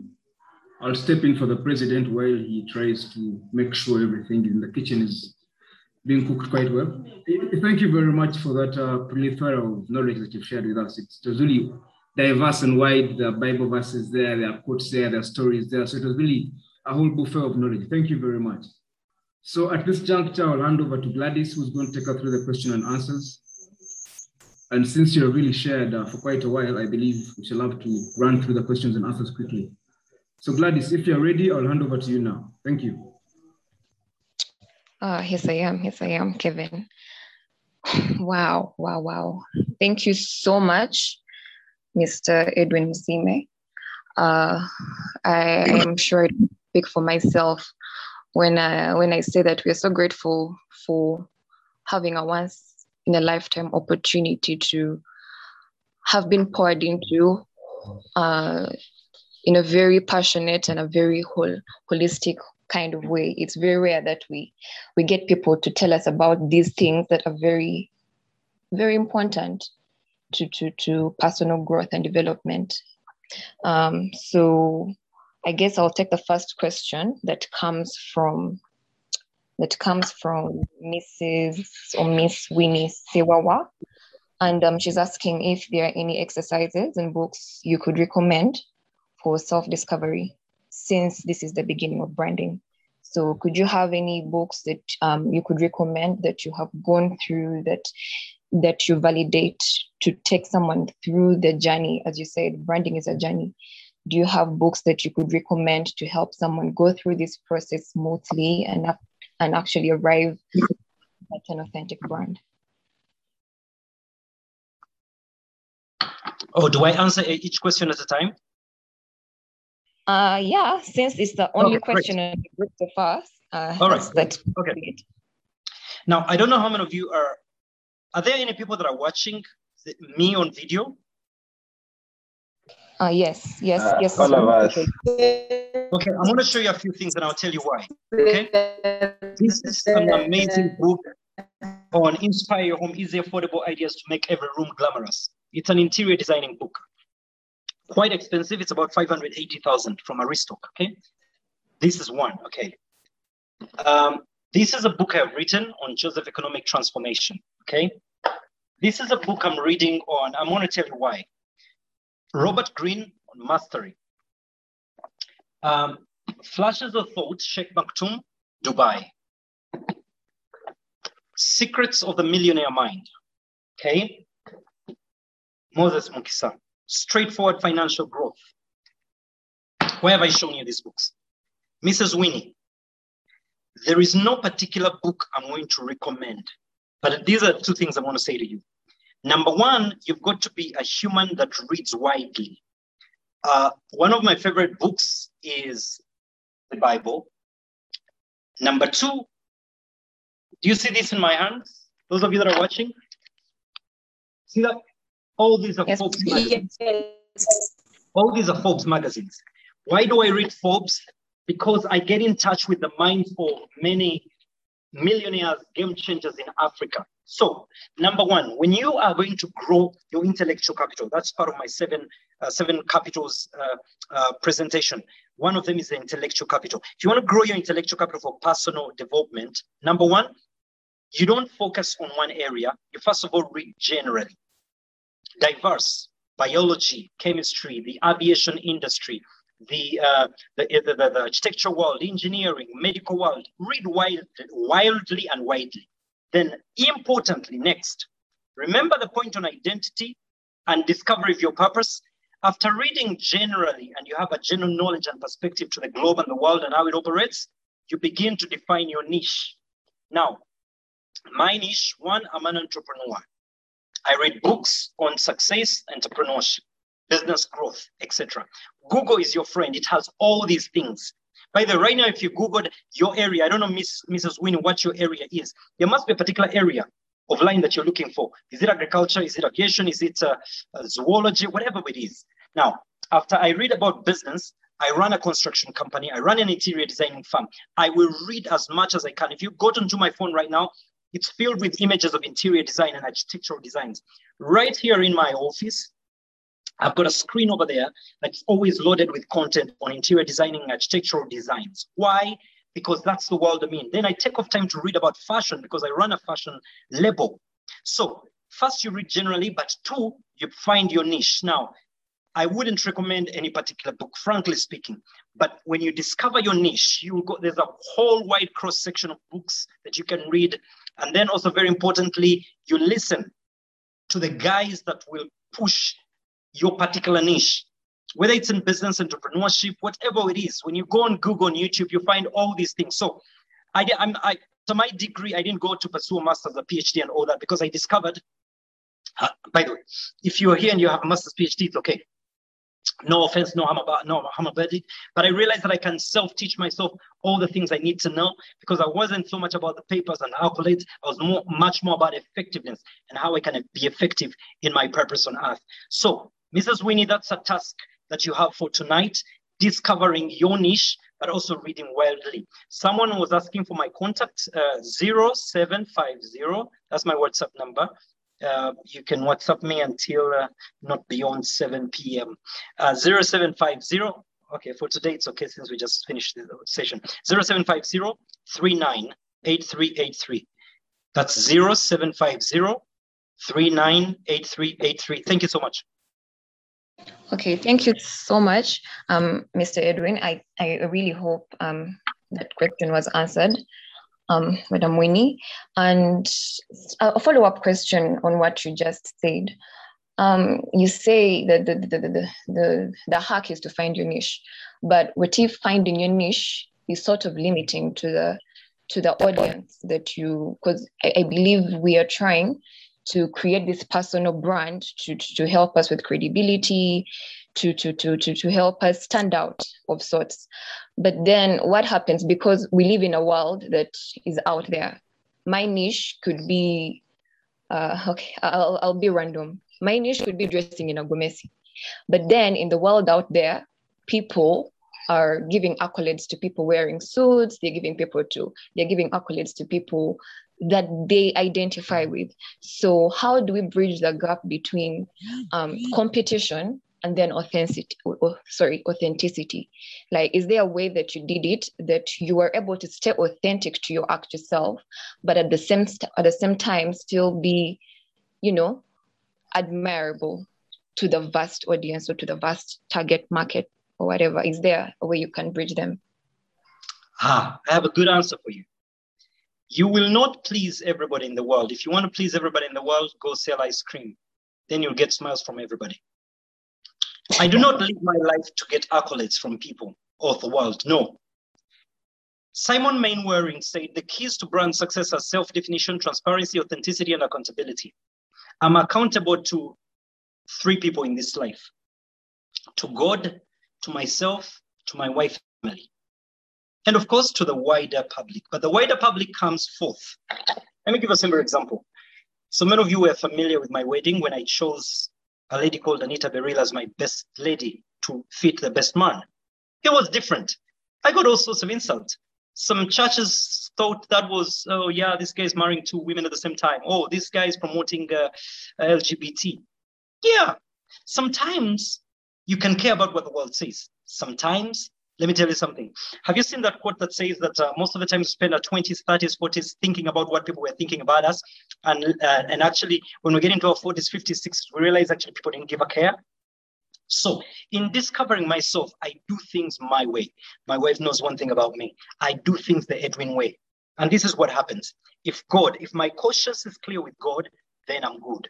I'll step in for the president while he tries to make sure everything in the kitchen is being cooked quite well. Thank you very much for that uh, plethora of knowledge that you've shared with us. It was really diverse and wide. The Bible verses there, there are quotes there, there are stories there. So it was really a whole buffet of knowledge. Thank you very much. So at this juncture, I'll hand over to Gladys, who's going to take us through the question and answers. And since you've really shared uh, for quite a while, I believe we shall have to run through the questions and answers quickly. So Gladys, if you're ready, I'll hand over to you now. Thank you.
Uh, yes, I am. Yes, I am, Kevin. Wow, wow, wow. Thank you so much, Mr. Edwin Musime. Uh, I, am sure I speak for myself when I, when I say that we're so grateful for having a once in a lifetime opportunity to have been poured into uh, in a very passionate and a very whole, holistic kind of way. It's very rare that we we get people to tell us about these things that are very, very important to to to personal growth and development. Um, so I guess I'll take the first question that comes from that comes from Mrs. or Miss Winnie Siwawa. And um, she's asking if there are any exercises and books you could recommend for self discovery since this is the beginning of branding. So, could you have any books that um, you could recommend that you have gone through that that you validate to take someone through the journey? As you said, branding is a journey. Do you have books that you could recommend to help someone go through this process smoothly and and actually arrive at an authentic brand.
Oh, do I answer each question at a time?
Uh, yeah, since it's the only okay, question in the group so far. Uh,
All right. That. Okay. Now, I don't know how many of you are. Are there any people that are watching the, me on video?
Uh, yes, yes, uh, yes.
All of us.
Okay. okay, I'm going to show you a few things and I'll tell you why. Okay. This is an amazing book on Inspire Your Home Easy Affordable Ideas to Make Every Room Glamorous. It's an interior designing book. Quite expensive. It's about 580,000 from Aristoc. Okay. This is one. Okay. Um, this is a book I've written on Joseph Economic Transformation. Okay. This is a book I'm reading on. I'm going to tell you why. Robert Greene on mastery. Um, Flashes of Thought, Sheikh Maktoum, Dubai. Secrets of the Millionaire Mind. Okay. Moses Mukisa. Straightforward Financial Growth. Where have I shown you these books? Mrs. Winnie. There is no particular book I'm going to recommend, but these are two things I want to say to you. Number one, you've got to be a human that reads widely. Uh, one of my favorite books is the Bible. Number two, do you see this in my hands? Those of you that are watching? See that? All these are yes. Forbes magazines. Yes. All these are Forbes magazines. Why do I read Forbes? Because I get in touch with the minds of many millionaires, game changers in Africa. So, number one, when you are going to grow your intellectual capital, that's part of my seven uh, seven capitals uh, uh, presentation. One of them is the intellectual capital. If you want to grow your intellectual capital for personal development, number one, you don't focus on one area. You first of all read generally, diverse biology, chemistry, the aviation industry, the, uh, the, the, the, the architecture world, engineering, medical world. Read wild, wildly and widely. Then, importantly, next, remember the point on identity and discovery of your purpose. After reading generally and you have a general knowledge and perspective to the globe and the world and how it operates, you begin to define your niche. Now, my niche, one, I'm an entrepreneur. I read books on success, entrepreneurship, business growth, etc. Google is your friend. It has all these things. By the way, right now, if you Googled your area, I don't know, Miss, Mrs. Winnie, what your area is. There must be a particular area of line that you're looking for. Is it agriculture? Is it aviation? Is it uh, uh, zoology? Whatever it is. Now, after I read about business, I run a construction company. I run an interior designing firm. I will read as much as I can. If you go onto my phone right now, it's filled with images of interior design and architectural designs. Right here in my office, I've got a screen over there that's always loaded with content on interior designing architectural designs. Why? Because that's the world I'm in. Then I take off time to read about fashion because I run a fashion label. So first you read generally, but two, you find your niche. Now, I wouldn't recommend any particular book, frankly speaking. But when you discover your niche, you go, there's a whole wide cross section of books that you can read and then also very importantly, you listen to the guys that will push your particular niche, whether it's in business, entrepreneurship, whatever it is. When you go on Google and YouTube, you find all these things. So I, I'm, I, to my degree, I didn't go to pursue a master's, a PhD, and all that because I discovered. Uh, by the way, if you're here and you have a master's PhD, it's okay no offense, no harm about no harm about it. But I realized that I can self-teach myself all the things I need to know because I wasn't so much about the papers and accolades. I was more, much more about effectiveness and how I can be effective in my purpose on earth. So, Mrs. Winnie, that's a task that you have for tonight, discovering your niche, but also reading wildly. Someone was asking for my contact, uh, 0750, that's my WhatsApp number, uh, you can WhatsApp me until uh, not beyond 7 p.m. Uh, 0750, okay, for today it's okay since we just finished the session. 0750 398383. That's 0750 398383. Thank you so much.
Okay, thank you so much, um, Mr. Edwin. I, I really hope um, that question was answered um, Madam Winnie. And a follow up question on what you just said. Um, you say that the, the, the, the, the hack is to find your niche, but what if finding your niche is sort of limiting to the to the audience that you because I, I, believe we are trying to create this personal brand to, to help us with credibility, to, to, to, to, to help us stand out of sorts. But then what happens because we live in a world that is out there? My niche could be, uh, okay, I'll, I'll be random. My niche could be dressing in a gomesi. But then in the world out there, people are giving accolades to people wearing suits they're giving people to they're giving accolades to people that they identify with. So how do we bridge the gap between um, competition and then authenticity or, sorry authenticity? Like is there a way that you did it that you were able to stay authentic to your actual self, but at the same at the same time still be you know admirable to the vast audience or to the vast target market or whatever? Is there a way you can bridge them?
Ah, I have a good answer for you. You will not please everybody in the world. If you want to please everybody in the world, go sell ice cream. Then you'll get smiles from everybody. I do not live my life to get accolades from people or the world. No. Simon Mainwaring said the keys to brand success are self definition, transparency, authenticity, and accountability. I'm accountable to three people in this life to God, to myself, to my wife family, and of course to the wider public. But the wider public comes forth. Let me give a simple example. So many of you were familiar with my wedding when I chose a lady called Anita Beryl as my best lady to fit the best man. It was different. I got all sorts of insults. Some churches thought that was, oh yeah, this guy is marrying two women at the same time. Oh, this guy is promoting uh, LGBT. Yeah, sometimes you can care about what the world says. Sometimes, let me tell you something. Have you seen that quote that says that uh, most of the time we spend our 20s, 30s, 40s thinking about what people were thinking about us? And, uh, and actually, when we get into our 40s, 50s, 60s, we realize actually people didn't give a care. So, in discovering myself, I do things my way. My wife knows one thing about me I do things the Edwin way. And this is what happens. If God, if my conscience is clear with God, then I'm good.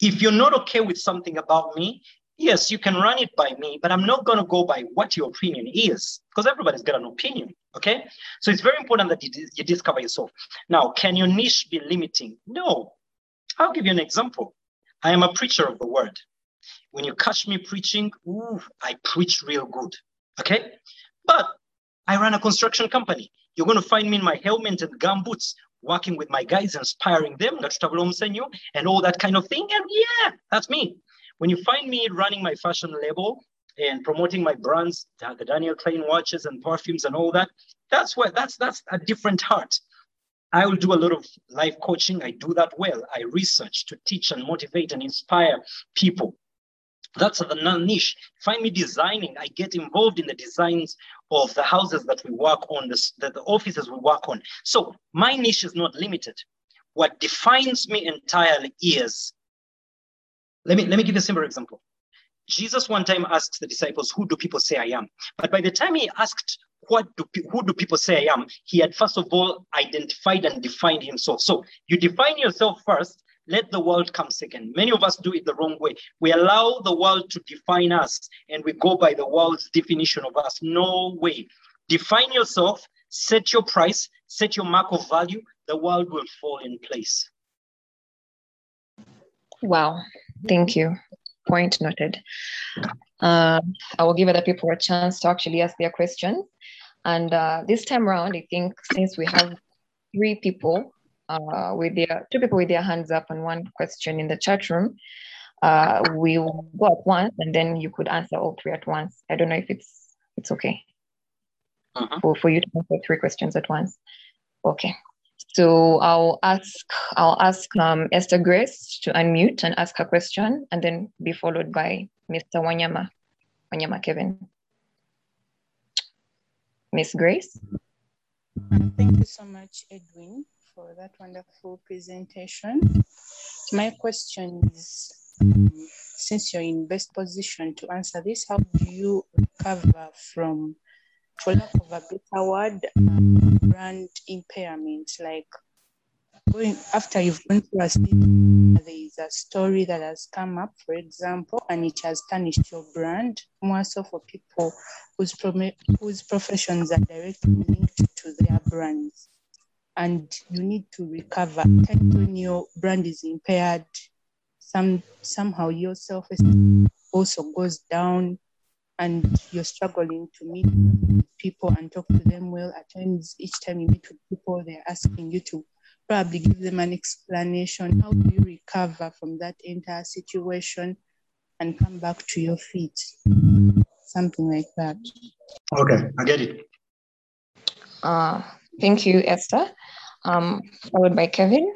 If you're not okay with something about me, yes, you can run it by me, but I'm not going to go by what your opinion is because everybody's got an opinion. Okay. So it's very important that you, you discover yourself. Now, can your niche be limiting? No. I'll give you an example. I am a preacher of the word. When you catch me preaching, ooh, I preach real good. Okay. But I run a construction company. You're going to find me in my helmet and gum boots working with my guys, inspiring them, and all that kind of thing. And yeah, that's me. When you find me running my fashion label and promoting my brands, the Daniel Klein watches and perfumes and all that, that's where that's that's a different heart. I will do a lot of life coaching. I do that well. I research to teach and motivate and inspire people. That's the niche. Find me designing. I get involved in the designs of the houses that we work on, the, the, the offices we work on. So my niche is not limited. What defines me entirely is let me, let me give you a simple example. Jesus one time asked the disciples, Who do people say I am? But by the time he asked, what do, Who do people say I am? He had first of all identified and defined himself. So you define yourself first, let the world come second. Many of us do it the wrong way. We allow the world to define us and we go by the world's definition of us. No way. Define yourself, set your price, set your mark of value, the world will fall in place.
Wow. Thank you. Point noted. Uh, I will give other people a chance to actually ask their questions. And uh, this time around, I think since we have three people uh, with their two people with their hands up and one question in the chat room, uh, we will go at once and then you could answer all three at once. I don't know if it's it's okay uh-huh. for, for you to answer three questions at once. Okay. So I'll ask I'll ask um, Esther Grace to unmute and ask her question, and then be followed by Mr. Wanyama, Wanyama Kevin. Miss Grace.
Thank you so much, Edwin, for that wonderful presentation. My question is, since you're in best position to answer this, how do you recover from for lack of a better word, um, brand impairment. Like going after you've gone through a there is a story that has come up, for example, and it has tarnished your brand. More so for people whose whose professions are directly linked to their brands. and you need to recover. When your brand is impaired, some somehow your self-esteem also goes down and you're struggling to meet people and talk to them well. At times, each time you meet with people, they're asking you to probably give them an explanation. How do you recover from that entire situation and come back to your feet? Something like that.
Okay, I get it.
Uh, thank you, Esther. Um, followed by Kevin.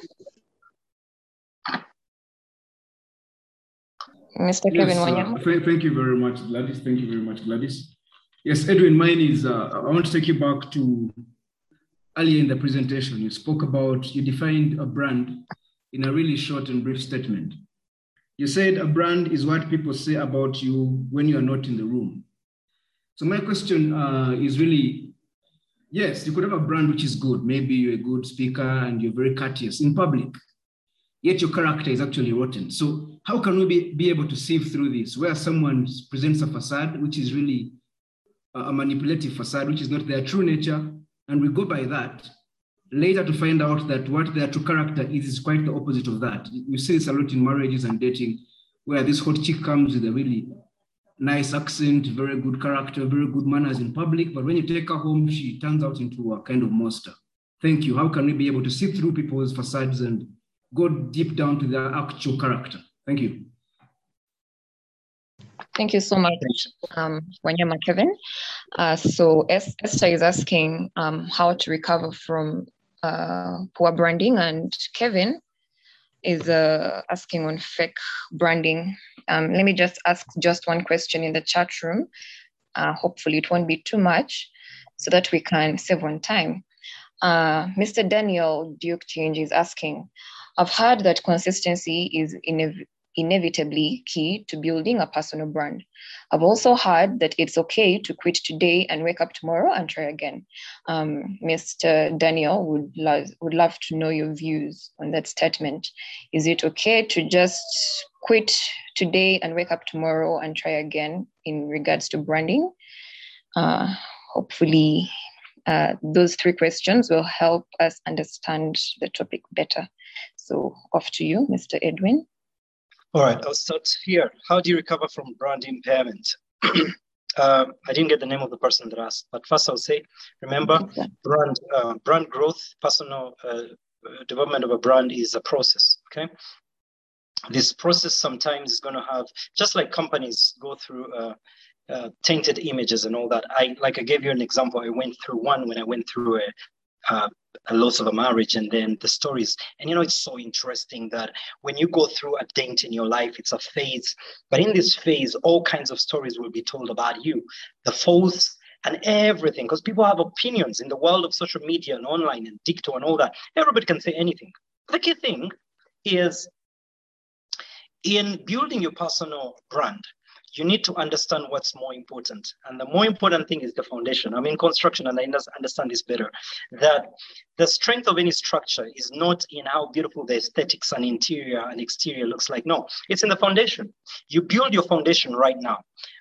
Mr.
Yes,
Kevin
uh,
Wanyama.
th- thank you very much, Gladys. Thank you very much, Gladys. Yes, Edwin, mine is, uh, I want to take you back to earlier in the presentation. You spoke about, you defined a brand in a really short and brief statement. You said a brand is what people say about you when you are not in the room. So my question uh, is really, yes, you could have a brand which is good. Maybe you're a good speaker and you're very courteous in public, yet your character is actually rotten. So how can we be, be able to sieve through this where someone presents a facade which is really a manipulative facade, which is not their true nature, and we go by that, later to find out that what their true character is is quite the opposite of that. You see this a lot in marriages and dating, where this hot chick comes with a really nice accent, very good character, very good manners in public, but when you take her home, she turns out into a kind of monster. Thank you. How can we be able to see through people's facades and go deep down to their actual character? Thank you.
Thank you so much, um, Wanyama Kevin. Uh, so Es- Esther is asking um, how to recover from uh, poor branding, and Kevin is uh, asking on fake branding. Um, let me just ask just one question in the chat room. Uh, hopefully, it won't be too much, so that we can save on time. Uh, Mr. Daniel Duke Change is asking, I've heard that consistency is inev- inevitably key to building a personal brand. I've also heard that it's okay to quit today and wake up tomorrow and try again. Um, Mr. Daniel would love would love to know your views on that statement. Is it okay to just quit today and wake up tomorrow and try again in regards to branding? Uh, hopefully, uh, those three questions will help us understand the topic better. So, off to you, Mr. Edwin.
All right, I'll start here. How do you recover from brand impairment? um, I didn't get the name of the person that asked, but first I'll say, remember, brand uh, brand growth, personal uh, development of a brand is a process. Okay, this process sometimes is going to have, just like companies go through. Uh, uh, tainted images and all that. I like I gave you an example. I went through one when I went through a, uh, a loss of a marriage and then the stories. And you know it's so interesting that when you go through a dent in your life it's a phase but in this phase all kinds of stories will be told about you. The faults and everything because people have opinions in the world of social media and online and dicto and all that. Everybody can say anything. The key thing is in building your personal brand you need to understand what's more important. And the more important thing is the foundation. I'm in construction and I understand this better. That the strength of any structure is not in how beautiful the aesthetics and interior and exterior looks like. No, it's in the foundation. You build your foundation right now.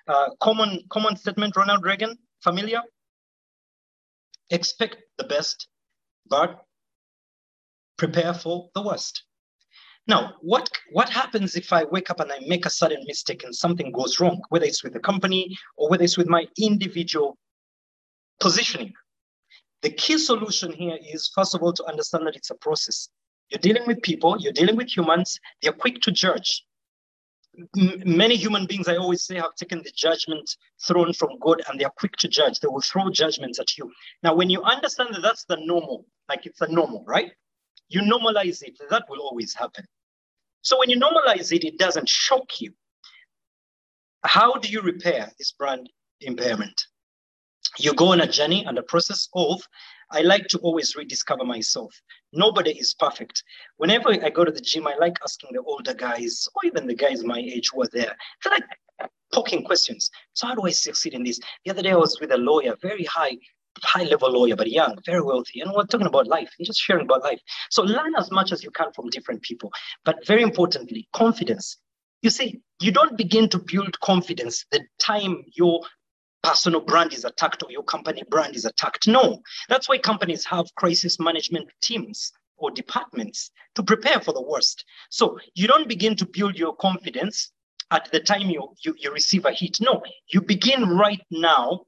Uh, common, common statement, Ronald Reagan, familiar? Expect the best, but prepare for the worst. Now, what, what happens if I wake up and I make a sudden mistake and something goes wrong, whether it's with the company or whether it's with my individual positioning? The key solution here is, first of all, to understand that it's a process. You're dealing with people, you're dealing with humans, they're quick to judge. Many human beings, I always say, have taken the judgment thrown from God and they are quick to judge. They will throw judgments at you. Now, when you understand that that's the normal, like it's a normal, right? You normalize it, that will always happen. So when you normalize it, it doesn't shock you. How do you repair this brand impairment? You go on a journey and a process of, I like to always rediscover myself. Nobody is perfect. Whenever I go to the gym, I like asking the older guys, or even the guys my age who are there, I like poking questions. So how do I succeed in this? The other day I was with a lawyer, very high high level lawyer, but young, very wealthy. And we're talking about life and just sharing about life. So learn as much as you can from different people. But very importantly, confidence. You see, you don't begin to build confidence the time your personal brand is attacked or your company brand is attacked. No, that's why companies have crisis management teams or departments to prepare for the worst. So you don't begin to build your confidence at the time you, you, you receive a hit. No, you begin right now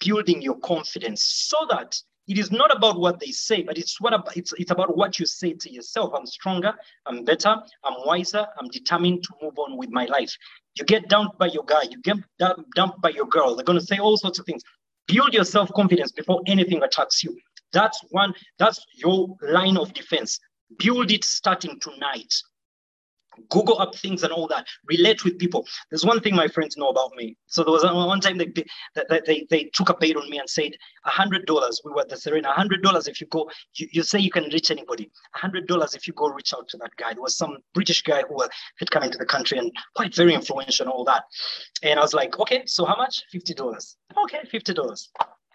building your confidence so that it is not about what they say, but it's what about, it's, it's about what you say to yourself. I'm stronger, I'm better, I'm wiser, I'm determined to move on with my life. You get dumped by your guy, you get dumped by your girl. They're going to say all sorts of things. Build your self confidence before anything attacks you. That's one, that's your line of defense. Build it starting tonight. Google up things and all that. Relate with people. There's one thing my friends know about me. So there was one time they they, they, they took a bait on me and said, hundred dollars. We were the Serena. hundred dollars if you go, you, you say you can reach anybody. hundred dollars if you go reach out to that guy. There was some British guy who had come into the country and quite very influential and all that. And I was like, okay, so how much? Fifty dollars. Okay, fifty dollars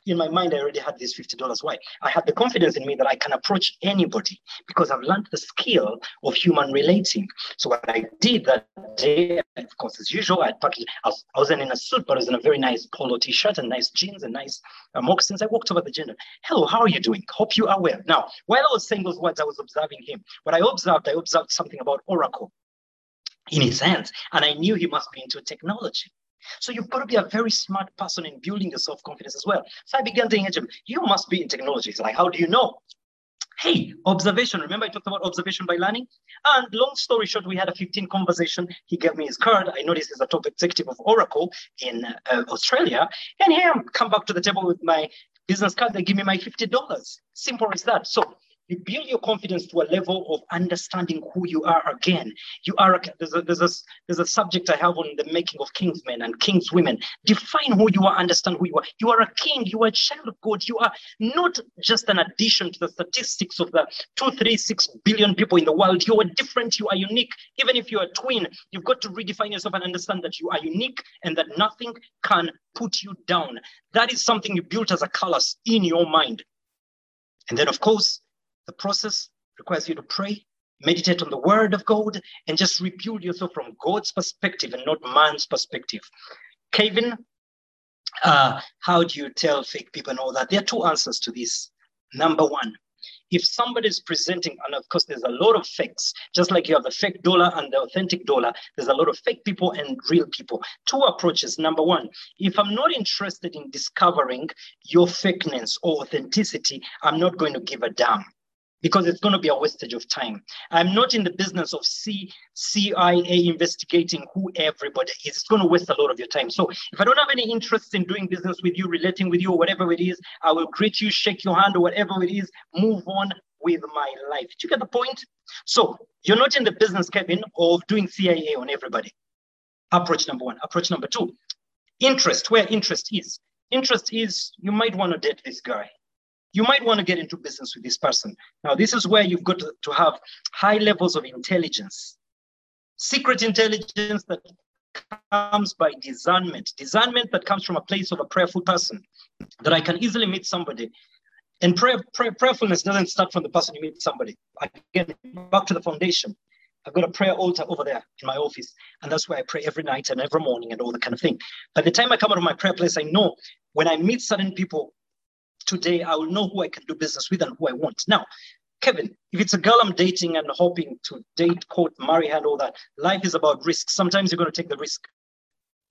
in my mind, I already had these $50. Why? I had the confidence in me that I can approach anybody because I've learned the skill of human relating. So what I did that day, of course, as usual, I packed, I was, I wasn't in a suit, but I was in a very nice polo t-shirt and nice jeans and nice uh, moccasins. I walked over the gender. Hello, how are you doing? Hope you are well. Now, while I was saying those words, I was observing him. What I observed, I observed something about Oracle in his hands, and I knew he must be into technology. So you've got to be a very smart person in building your self-confidence as well. So I began him. You must be in technology. He's like, how do you know? Hey, observation. Remember I talked about observation by learning? And long story short, we had a 15 conversation. He gave me his card. I noticed he's a top executive of Oracle in uh, Australia. And here I come back to the table with my business card. They give me my $50. Simple as that. So you build your confidence to a level of understanding who you are again. You are there's a, there's a, there's a subject I have on the making of kingsmen and kingswomen. Define who you are, understand who you are. You are a king, you are a child of God. You are not just an addition to the statistics of the two, three, six billion people in the world. You are different, you are unique. Even if you're a twin, you've got to redefine yourself and understand that you are unique and that nothing can put you down. That is something you built as a callus in your mind. And then, of course, the process requires you to pray, meditate on the word of God, and just rebuild yourself from God's perspective and not man's perspective. Kevin, uh, how do you tell fake people and all that? There are two answers to this. Number one, if somebody is presenting, and of course, there's a lot of fakes, just like you have the fake dollar and the authentic dollar, there's a lot of fake people and real people. Two approaches. Number one, if I'm not interested in discovering your fakeness or authenticity, I'm not going to give a damn because it's going to be a wastage of time. I'm not in the business of C, CIA investigating who everybody is. It's going to waste a lot of your time. So if I don't have any interest in doing business with you, relating with you, or whatever it is, I will greet you, shake your hand, or whatever it is, move on with my life. Do you get the point? So you're not in the business, Kevin, of doing CIA on everybody. Approach number one. Approach number two, interest, where interest is. Interest is you might want to date this guy you might want to get into business with this person. Now, this is where you've got to, to have high levels of intelligence, secret intelligence that comes by discernment, discernment that comes from a place of a prayerful person, that I can easily meet somebody. And prayer, prayer, prayerfulness doesn't start from the person you meet somebody. Again, back to the foundation. I've got a prayer altar over there in my office, and that's where I pray every night and every morning and all that kind of thing. By the time I come out of my prayer place, I know when I meet certain people, today I will know who I can do business with and who I want. Now, Kevin, if it's a girl I'm dating and hoping to date, court, marry and all that, life is about risk. Sometimes you're going to take the risk.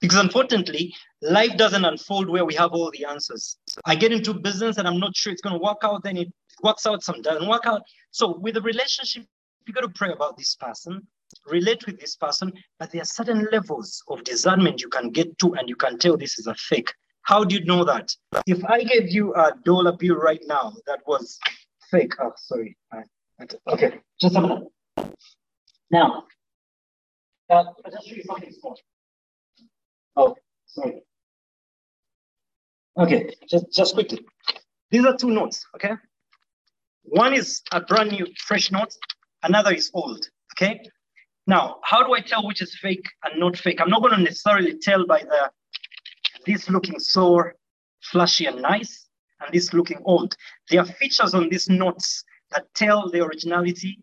Because unfortunately, life doesn't unfold where we have all the answers. I get into business and I'm not sure it's going to work out, then it works out, some doesn't work out. So with a relationship, you got to pray about this person, relate with this person, but there are certain levels of discernment you can get to and you can tell this is a fake. How do you know that? If I gave you a dollar bill right now that was fake, oh, sorry. Okay, just a minute. Now, uh, I'll just show you something small. Oh, sorry. Okay, just, just quickly. These are two notes, okay? One is a brand new fresh note, another is old, okay? Now, how do I tell which is fake and not fake? I'm not going to necessarily tell by the this looking so flashy and nice, and this looking old. There are features on these notes that tell the originality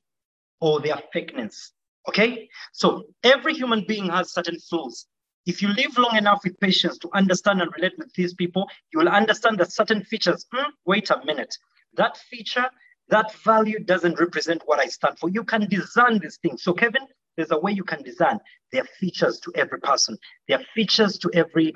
or their fakeness. Okay? So every human being has certain flaws. If you live long enough with patience to understand and relate with these people, you will understand that certain features, hmm, wait a minute, that feature, that value doesn't represent what I stand for. You can design these things. So, Kevin, there's a way you can design. There are features to every person, there are features to every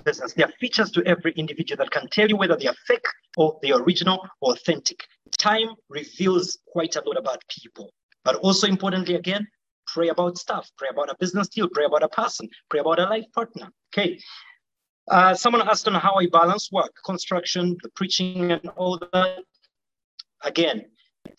business. There are features to every individual that can tell you whether they are fake or are original or authentic. Time reveals quite a lot about people. But also importantly, again, pray about stuff, pray about a business deal, pray about a person, pray about a life partner. Okay. Uh, someone asked on how I balance work, construction, the preaching, and all that. Again,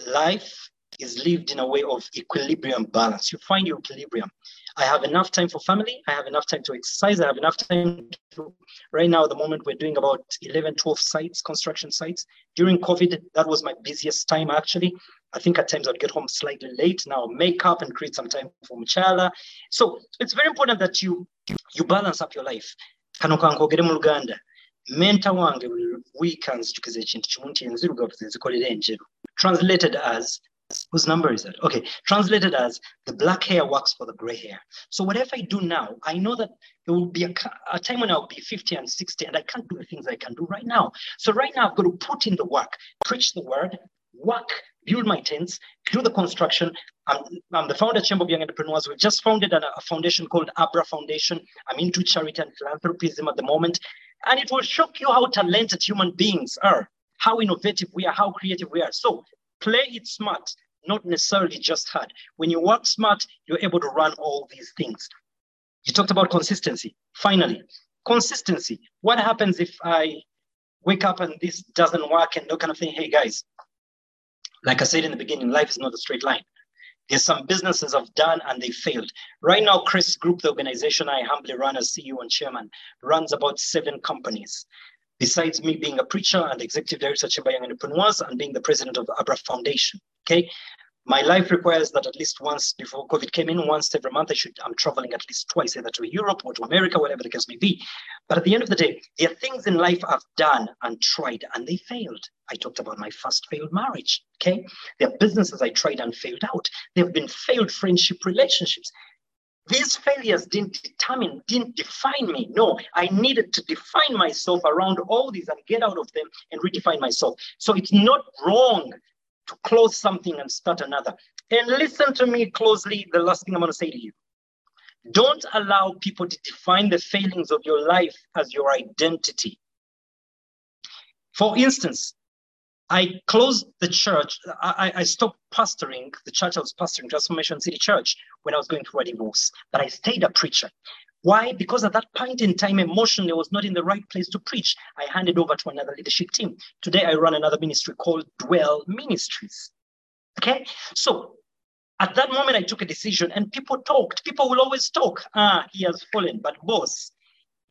life is lived in a way of equilibrium balance. You find your equilibrium. I have enough time for family. I have enough time to exercise. I have enough time to, right now, at the moment, we're doing about 11, 12 sites, construction sites. During COVID, that was my busiest time, actually. I think at times I'd get home slightly late. Now make up and create some time for Mchala. So it's very important that you you balance up your life. Kano kankogere mu. Menta wange weekends. Translated as whose number is that? Okay, translated as the black hair works for the gray hair. So whatever I do now, I know that there will be a, a, time when I'll be 50 and 60 and I can't do the things I can do right now. So right now I've got to put in the work, preach the word, work, build my tents, do the construction. I'm, I'm the founder of Chamber of Young Entrepreneurs. We've just founded a, a foundation called Abra Foundation. I'm into charity and philanthropism at the moment. And it will shock you how talented human beings are, how innovative we are, how creative we are. So play it smart, not necessarily just hard. When you work smart, you're able to run all these things. You talked about consistency. Finally, consistency. What happens if I wake up and this doesn't work and that kind of thing? Hey guys, like I said in the beginning, life is not a straight line. There's some businesses I've done and they failed. Right now, Chris Group, the organization I humbly run as CEO and chairman, runs about seven companies. Besides me being a preacher and executive director of Chamber Young Entrepreneurs and being the president of the Abra Foundation. Okay, my life requires that at least once before COVID came in, once every month, I should I'm traveling at least twice, either to Europe or to America, whatever the case may be. But at the end of the day, there are things in life I've done and tried and they failed. I talked about my first failed marriage. Okay. There are businesses I tried and failed out. There have been failed friendship relationships. These failures didn't determine, didn't define me. No, I needed to define myself around all these and get out of them and redefine myself. So it's not wrong to close something and start another. And listen to me closely. The last thing I'm going to say to you don't allow people to define the failings of your life as your identity. For instance, I closed the church. I, I stopped pastoring the church I was pastoring, Transformation City Church, when I was going through a divorce. But I stayed a preacher. Why? Because at that point in time, emotionally, I was not in the right place to preach. I handed over to another leadership team. Today, I run another ministry called Dwell Ministries. Okay? So at that moment, I took a decision and people talked. People will always talk. Ah, he has fallen. But boss,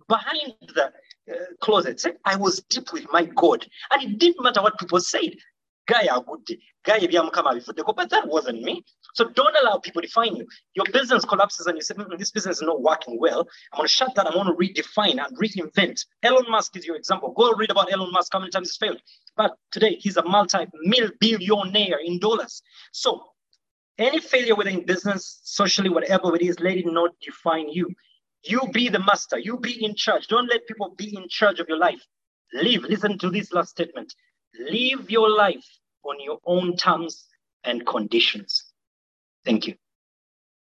behind the uh, closets, eh, I was deep with my God. And it didn't matter what people said. Guy, good guy, but that wasn't me. So don't allow people to define you. Your business collapses and you say, mm, this business is not working well. I'm going to shut that. I'm going to redefine and reinvent. Elon Musk is your example. Go read about Elon Musk, how many times he's failed. But today he's a multi-billionaire in dollars. So any failure within business, socially, whatever it is, let it not define you. You be the master. You be in charge. Don't let people be in charge of your life. Live. Listen to this last statement. Live your life on your own terms and conditions. Thank you.